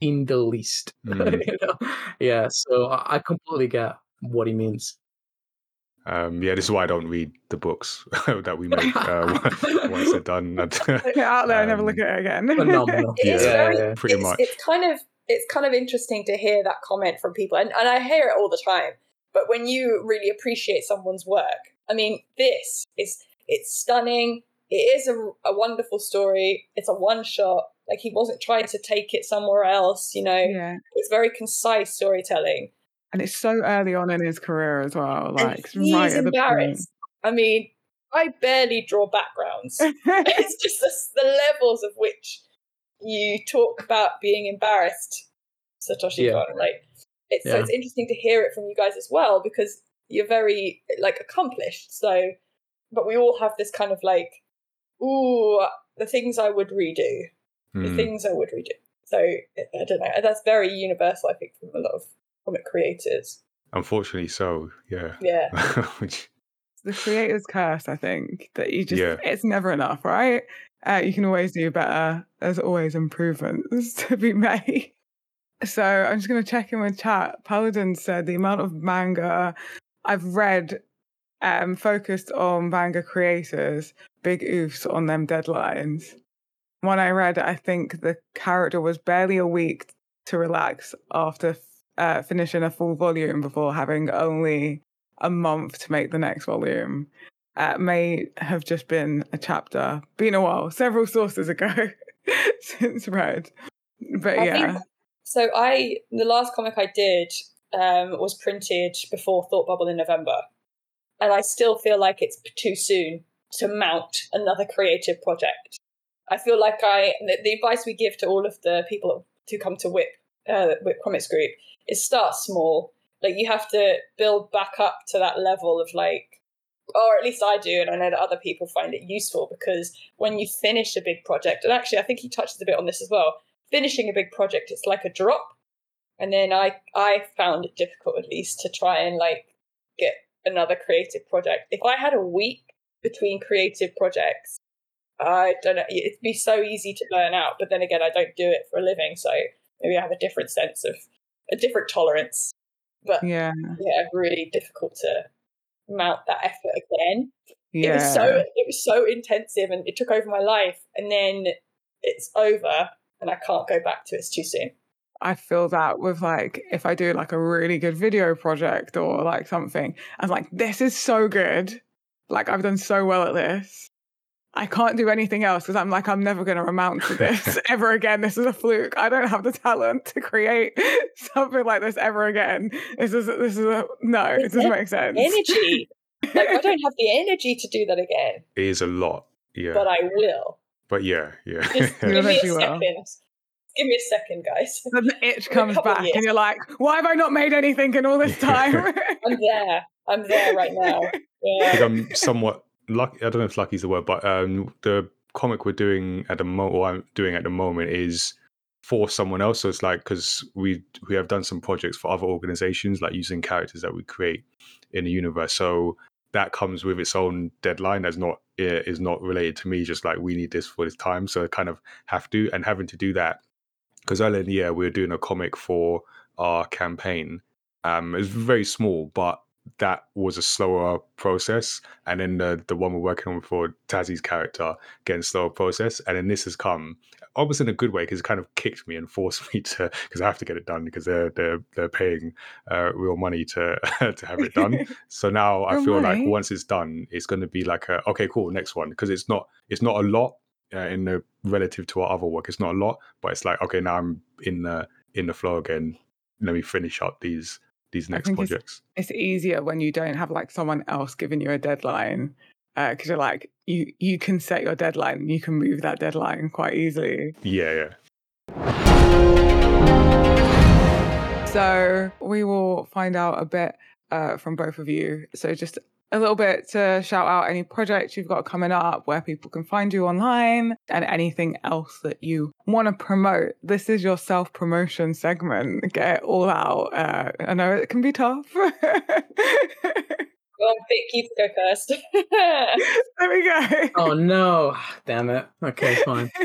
in the least. (laughs) Mm. you know? Yeah, so I I completely get what he means. Um, yeah, this is why I don't read the books (laughs) that we make uh, (laughs) once they're done. Put it out there and never look Um, at it again. Phenomenal. Yeah, very yeah, pretty it's, much. it's kind of it's kind of interesting to hear that comment from people and, and I hear it all the time. But when you really appreciate someone's work, I mean, this is it's stunning. It is a, a wonderful story. It's a one shot. Like he wasn't trying to take it somewhere else, you know. yeah. It's very concise storytelling. And it's so early on in his career as well. Like and he's right at the point. embarrassed. I mean, I barely draw backgrounds. (laughs) it's just the, the levels of which you talk about being embarrassed, Satoshi Yeah. Kon. Like, it's, so it's interesting to hear it from you guys as well because you're very like accomplished. So, but we all have this kind of like, ooh, the things I would redo, the Hmm. things I would redo. So I don't know. That's very universal, I think, from a lot of comic creators. Unfortunately, so yeah. Yeah. (laughs) Which the creator's curse, I think, that you just, Yeah. it's never enough, right? Uh, you can always do better. There's always improvements (laughs) to be made. So I'm just going to check in with chat. Paladin said the amount of manga I've read um, focused on manga creators, big oofs on them deadlines. When I read, I think the character was barely a week to relax after uh, finishing a full volume before having only a month to make the next volume. Uh, may have just been a chapter, been a while, several sources ago (laughs) since read. But I yeah, think- So I, the last comic I did um, was printed before Thought Bubble in November, and I still feel like it's too soon to mount another creative project. I feel like I the, the advice we give to all of the people who come to Whip uh, Whip Comics Group is start small. Like you have to build back up to that level of like, or at least I do, and I know that other people find it useful because when you finish a big project, and actually I think he touches a bit on this as well finishing a big project it's like a drop. And then i i found it difficult at least to try and like get another creative project. If i had a week between creative projects i don't know it'd be so easy to burn out but then again i don't do it for a living so maybe i have a different sense of a different tolerance. But yeah, yeah really difficult to mount that effort again. Yeah. it was so it was so intensive and it took over my life and then it's over and I can't go back to it. It's too soon. I feel that with like if I do like a really good video project or like something, I'm like, this is so good. Like I've done so well at this. I can't do anything else because I'm like, I'm never going to amount to this (laughs) ever again. This is a fluke. I don't have the talent to create (laughs) something like this ever again. This is this is a no. It doesn't make sense. Energy. like I (laughs) don't have the energy to do that again, it is a lot. Yeah. but I will. But yeah, yeah. Just give me (laughs) a eventually will. second. Give me a second, guys. Then the itch (laughs) comes back, years. and you're like, why have I not made anything in all this (laughs) time? I'm there. I'm there right now. I think Yeah. I'm somewhat lucky. I don't know if lucky is the word, but um, the comic we're doing at the moment, or I'm doing at the moment, is for someone else. So it's like because we we have done some projects for other organizations, like using characters that we create in the universe. So that comes with its own deadline. That's not eh, is not related to me. Just like we need this for this time, so I kind of have to, and having to do that because earlier in the year we were doing a comic for our campaign. Um, it was very small, but that was a slower process. And then the the one we're working on for Tazzy's character getting slower process. And then this has come almost in a good way because it kind of kicked me and forced (laughs) me to because I have to get it done because they're they're they're paying uh, real money to (laughs) to have it done. (laughs) So now I feel like once it's done, it's going to be like a okay, cool, next one because it's not it's not a lot uh, in the relative to our other work. It's not a lot, but it's like okay, now I'm in the in the flow again. Let me finish up these these next think it's- projects. it's easier when you don't have like someone else giving you a deadline because you're like you you can set your deadline and you can move that deadline quite easily Yeah, yeah. so we will find out a bit uh, from both of you so just a little bit to shout out any projects you've got coming up where people can find you online and anything else that you want to promote this is your self-promotion segment get it all out uh, i know it can be tough Go on, Vic, you can go first. (laughs) there we go Oh no! Damn it. Okay, fine. (laughs)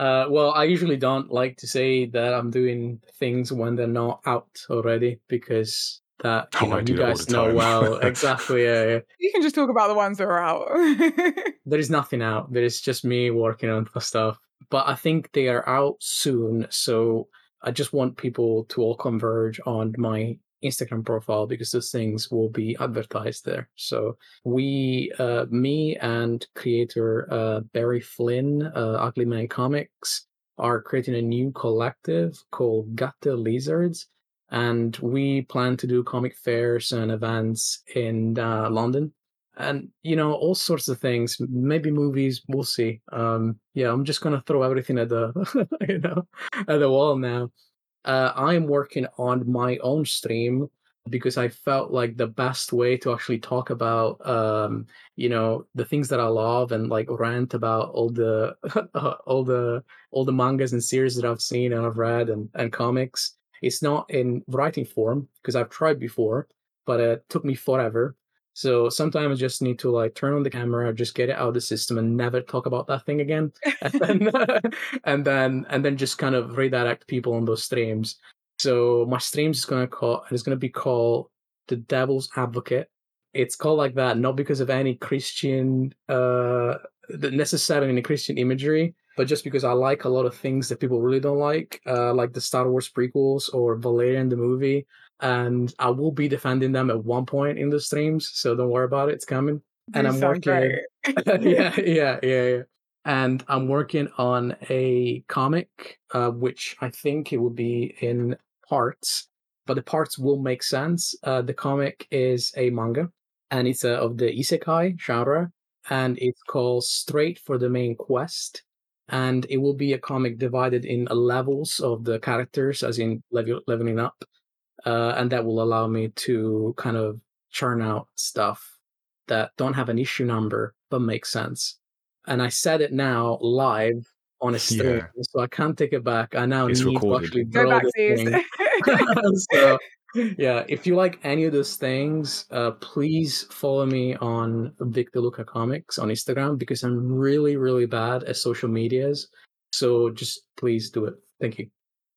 Uh, well, I usually don't like to say that I'm doing things when they're not out already because that you, Oh, know, I do you guys know well (laughs) exactly. Yeah, yeah. You can just talk about the ones that are out. (laughs) There is nothing out. There is just me working on the stuff. But I think they are out soon, so I just want people to all converge on my Instagram profile because those things will be advertised there. So we, uh, me and creator uh, Barry Flynn, uh, Ugly Man Comics, are creating a new collective called Gatte Lizards, and we plan to do comic fairs and events in uh, London. And you know all sorts of things maybe movies we'll see. Um yeah i'm just gonna throw everything at the (laughs) you know at the wall now. Uh i'm working on my own stream because i felt like the best way to actually talk about um you know the things that i love and like rant about all the (laughs) all the all the mangas and series that i've seen and i've read and, and comics it's not in writing form because i've tried before but it took me forever so sometimes I just need to like turn on the camera, just get it out of the system, and never talk about that thing again, (laughs) and then (laughs) and then and then just kind of redirect people on those streams. So my streams is gonna call and it's gonna be called the Devil's Advocate. It's called like that not because of any Christian, uh, necessarily any Christian imagery, but just because I like a lot of things that people really don't like, uh, like the Star Wars prequels or Valerian the movie and I will be defending them at one point in the streams. So don't worry about it; it's coming. and I'm working. (laughs) (laughs) yeah, yeah, yeah, yeah. And I'm working on a comic, uh, which I think it will be in parts, but the parts will make sense. Uh, the comic is a manga, and it's uh, of the isekai genre, and it's called Straight for the Main Quest. And it will be a comic divided in levels of the characters, as in level, leveling up uh, and that will allow me to kind of churn out stuff that don't have an issue number but make sense. And I said it now live on a stream, yeah. so I can't take it back. I now it's need recorded. to actually draw back, thing. (laughs) so, yeah, if you like any of those things, uh, please follow me on Vic DeLuca Comics on Instagram because I'm really, really bad at social medias. So just please do it. Thank you.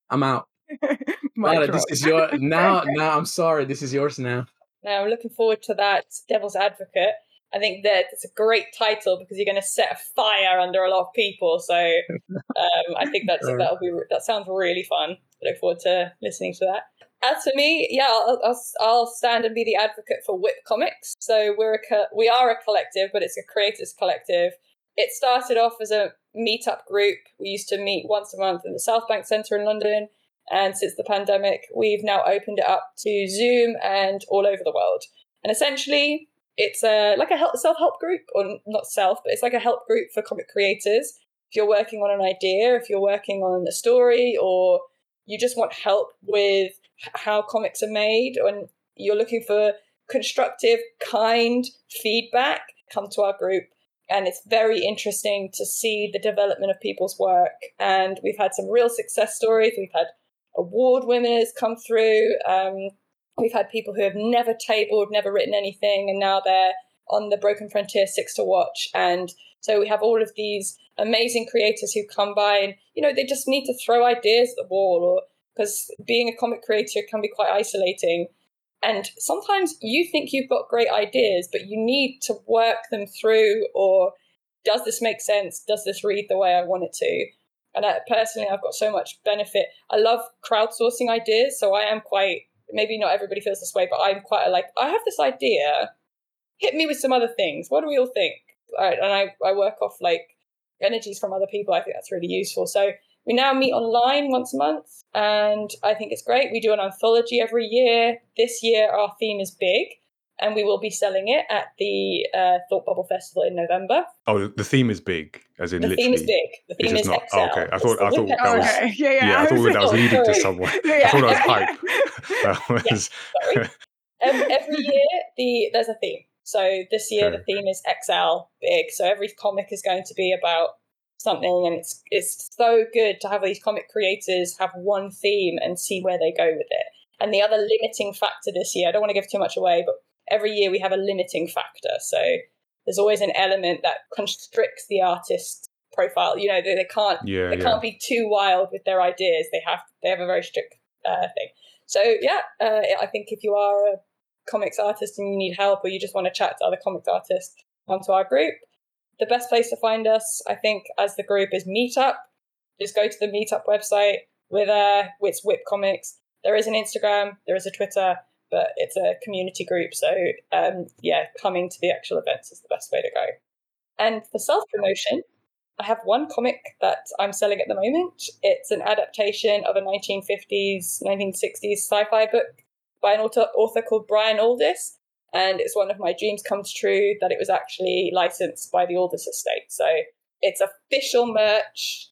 I'm out. (laughs) Mara, this is your (laughs) now. Now I'm sorry. This is yours now. Now I'm looking forward to that Devil's Advocate. I think that it's a great title because you're going to set a fire under a lot of people. So (laughs) um, I think that's that'll be that sounds really fun. I look forward to listening to that. As for me, yeah, I'll, I'll, I'll stand and be the advocate for Whip Comics. So we're a co- we are a collective, but it's a creators collective. It started off as a meetup group. We used to meet once a month in the South Bank Centre in London. And since the pandemic, we've now opened it up to Zoom and all over the world. And essentially, it's a like a self help group, or not self, but it's like a help group for comic creators. If you're working on an idea, if you're working on a story, or you just want help with how comics are made, and you're looking for constructive, kind feedback, come to our group. And it's very interesting to see the development of people's work. And we've had some real success stories. We've had award winners come through. Um, we've had people who have never tabled, never written anything, and now they're on the Broken Frontier Six to Watch. And so we have all of these amazing creators who come by and, you know, they just need to throw ideas at the wall or because being a comic creator can be quite isolating. And sometimes you think you've got great ideas, but you need to work them through or does this make sense? Does this read the way I want it to? And I, personally, I've got so much benefit. I love crowdsourcing ideas, so I am quite. Maybe not everybody feels this way, but I'm quite like I have this idea. Hit me with some other things. What do we all think? Right, and I I work off like energies from other people. I think that's really useful. So we now meet online once a month, and I think it's great. We do an anthology every year. This year, our theme is big and we will be selling it at the uh, Thought Bubble Festival in November. Oh, the theme is big, as in the literally. theme is big. The theme is not. XL. Oh, okay, I thought I (laughs) thought that was okay. yeah, yeah. yeah. I thought that was leading to someone. I thought (laughs) that (laughs) was hype. That was... Yeah, sorry. um, every year, the there's a theme. So this year, okay. the theme is XL, big. So every comic is going to be about something, and it's it's so good to have these comic creators have one theme and see where they go with it. And the other limiting factor this year, I don't want to give too much away, but every year we have a limiting factor. So there's always an element that constricts the artist's profile. You know, they, they can't yeah, they yeah. can't be too wild with their ideas. They have they have a very strict uh, thing. So yeah, uh, I think if you are a comics artist and you need help or you just want to chat to other comics artists, come to our group. The best place to find us, I think, as the group is Meetup. Just go to the Meetup website. With uh, it's Whip Comics. There is an Instagram. There is a Twitter but it's a community group. So um, yeah, coming to the actual events is the best way to go. And for self promotion, I have one comic that I'm selling at the moment. It's an adaptation of a 1950s, 1960s sci fi book by an author, author called Brian Aldiss. And it's one of my dreams come true that it was actually licensed by the Aldiss Estate. So it's official merch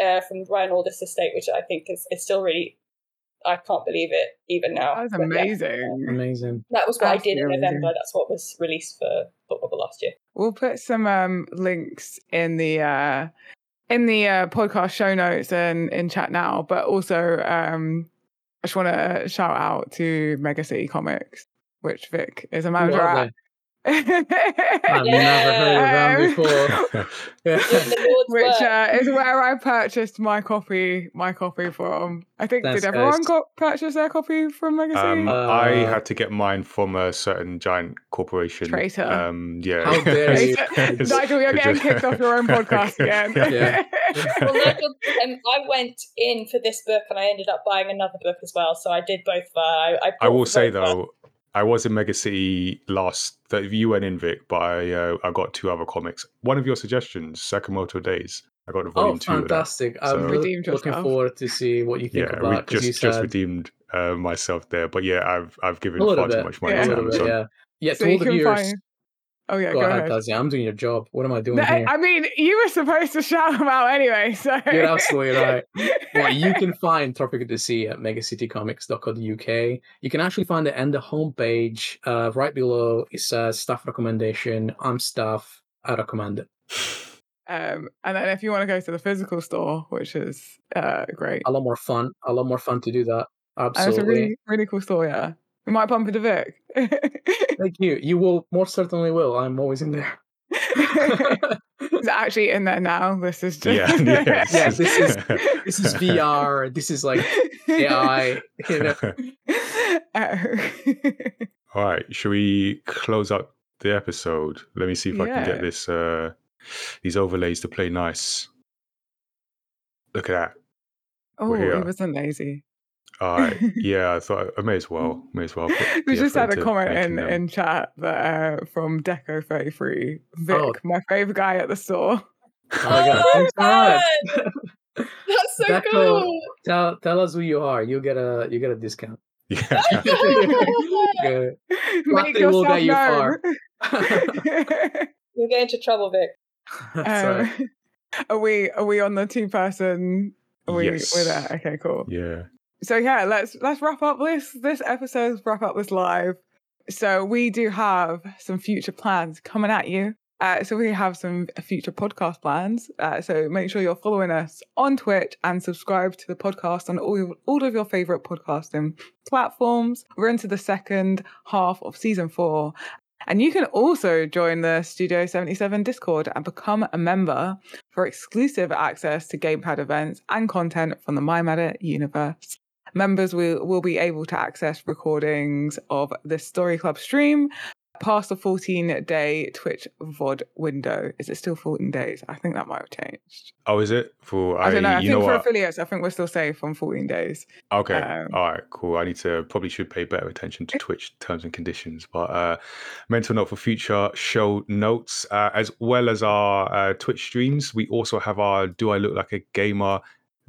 uh, from Brian Aldiss Estate, which I think is, is still really, I can't believe it even now. That was But yeah, amazing. Amazing. that was what I did in amazing. November. That's what was released for Book Bubble last year. We'll put some um, links in the uh, in the uh, podcast show notes and in chat now. But also, um, I just want to shout out to Mega City Comics, which Vic is a Who manager at. I've never heard of them Um, (laughs) before. Doing the Lord's Which uh, is (laughs) where I purchased my copy, my copy from. I think That's did everyone nice. got purchase their copy from Mega City? Um, I Uh, had to get mine from a certain giant corporation. Traitor. Um, yeah. How dare (laughs) you. Nigel, you're getting kicked off your own podcast again. Yeah. well, Nigel, um, I went in for this book and I ended up buying another book as well. So I did both. Uh, I, I, I will say both, though, I was in Mega City last. That you went in Vic, but I uh, I got two other comics. One of your suggestions, Sakamoto Days. I got the Oh, volume two. Of fantastic. So- I'm really Redeemed looking yourself. forward to see what you think Yeah, about we it. 'cause you just just said redeemed uh, myself there. But yeah, I've I've given a little far too much money Yeah. a to little bit, Amazon. yeah. Yeah, So to all the can viewers. find- Oh yeah, Go, go, ahead, ahead. I'm doing your job. What am I doing No, here? I mean, you were supposed to (laughs) shout them out anyway, so You're absolutely right. Well, you can (laughs) find Tropic of the Sea at megacitycomics.co.uk. You can actually find it on the homepage. Uh, right below, it says staff recommendation. I'm staff. I recommend it. Um, and then if you want to go to the physical store, which is uh, great, A lot more fun. A lot more fun to do that. and it's a Absolutely. really really cool store. Yeah, we might bump into Vic. Thank you. You will most certainly will. I'm always in there. (laughs) He's actually in there now. This is just (laughs) Yeah, yeah, (laughs) Yeah, this is- this is VR. This is like AI. You know. Oh. All right, should we close out the episode? Let me see if I can get this uh these overlays to play nice. Look at that. oh, he wasn't lazy. All right. (laughs) Yeah, I thought I may as well. May as well. Put (laughs) We just had a comment in, them. in chat that uh, from Deco thirty three. Vic, Oh. my favorite guy at the store. Oh my (laughs) god. Oh, Thanks so much. man! That's so Deco- cool. Tell tell us who you are. You get a you get a discount. Yeah. Good. Make Latte will get you known. You'll get into trouble, Vic. Um, are we are we on the two person? Are we Yes. we're there? Okay, cool. yeah. So yeah, let's let's wrap up this this episode. Wrap up this live. So we do have some future plans coming at you. Uh, so we have some future podcast plans. Uh, so make sure you're following us on Twitch and subscribe to the podcast on all all of your favorite podcasting platforms. We're into the second half of season four. And you can also join the Studio 77 Discord and become a member for exclusive access to gamepad events and content from the My Matter universe. Members will, will be able to access recordings of the Story Club stream past the 14 day Twitch VOD window. Is it still 14 days? I think that might have changed. Oh, is it? For I, don't know. I you think know for what? affiliates, I think we're still safe on 14 days. Okay. Um, All right. Cool. I need to probably should pay better attention to Twitch terms and conditions. But uh, mental note for future show notes, uh, as well as our uh, Twitch streams. We also have our "Do I Look Like a Gamer"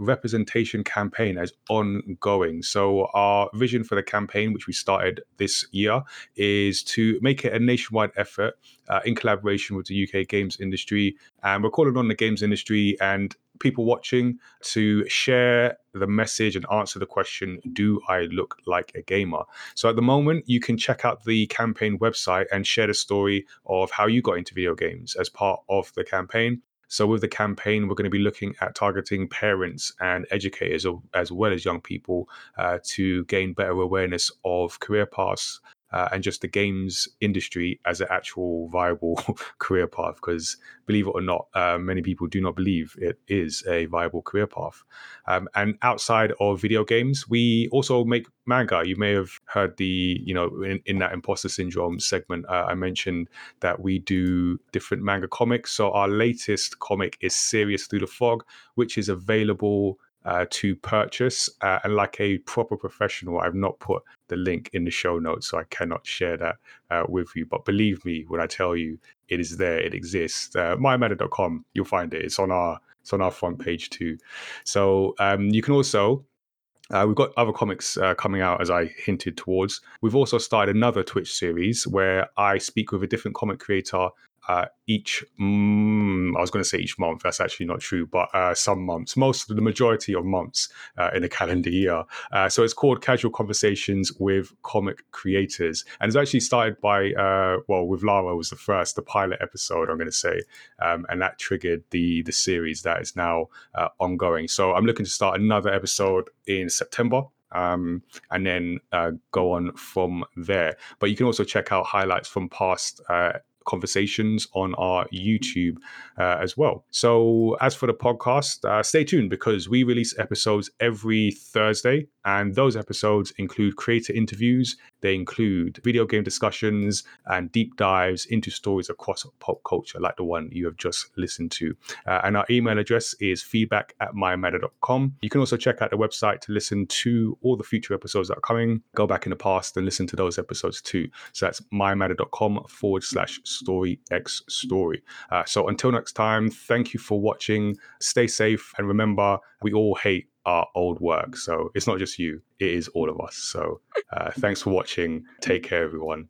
representation campaign as ongoing. So our vision for the campaign, which we started this year, is to make it a nationwide effort uh, in collaboration with the UK games industry, and we're calling on the games industry and people watching to share the message and answer the question do i look like a gamer so at the moment you can check out the campaign website and share the story of how you got into video games as part of the campaign so with the campaign we're going to be looking at targeting parents and educators as well as young people uh, to gain better awareness of career paths uh, and just the games industry as an actual viable (laughs) career path because believe it or not, uh, many people do not believe it is a viable career path. Um, and outside of video games, we also make manga. You may have heard the, you know, in, in that imposter syndrome segment, uh, I mentioned that we do different manga comics. So our latest comic is Serious Through the Fog, which is available. Uh, to purchase uh, and like a proper professional i've not put the link in the show notes so i cannot share that uh, with you. But believe me when i tell you it is there it exists. Uh, mymatter.com you'll find it. It's on our it's on our front page too. So um, you can also Uh, we've got other comics uh, coming out, as I hinted towards. We've also started another Twitch series where I speak with a different comic creator uh, each mm, I was going to say each month. That's actually not true, but uh, some months, most the majority of months uh, in a calendar year. Uh, so it's called Casual Conversations with Comic Creators, and it's actually started by uh, well, with Lara was the first, the pilot episode. I'm going to say, um, and that triggered the the series that is now uh, ongoing. So I'm looking to start another episode in September um, and then uh, go on from there. But you can also check out highlights from past uh, conversations on our YouTube uh, as well. So, as for the podcast, uh, stay tuned because we release episodes every Thursday, and those episodes include creator interviews, they include video game discussions and deep dives into stories across pop culture, like the one you have just listened to. Uh, and our email address is feedback at mymatter.com. You can also check out the website to listen to all the future episodes that are coming. Go back in the past and listen to those episodes too. So that's mymatter.com forward slash story x story. Uh, so until next time, thank you for watching. Stay safe and remember, we all hate our old work. So it's not just you, it is all of us. So uh, thanks for watching. Take care, everyone.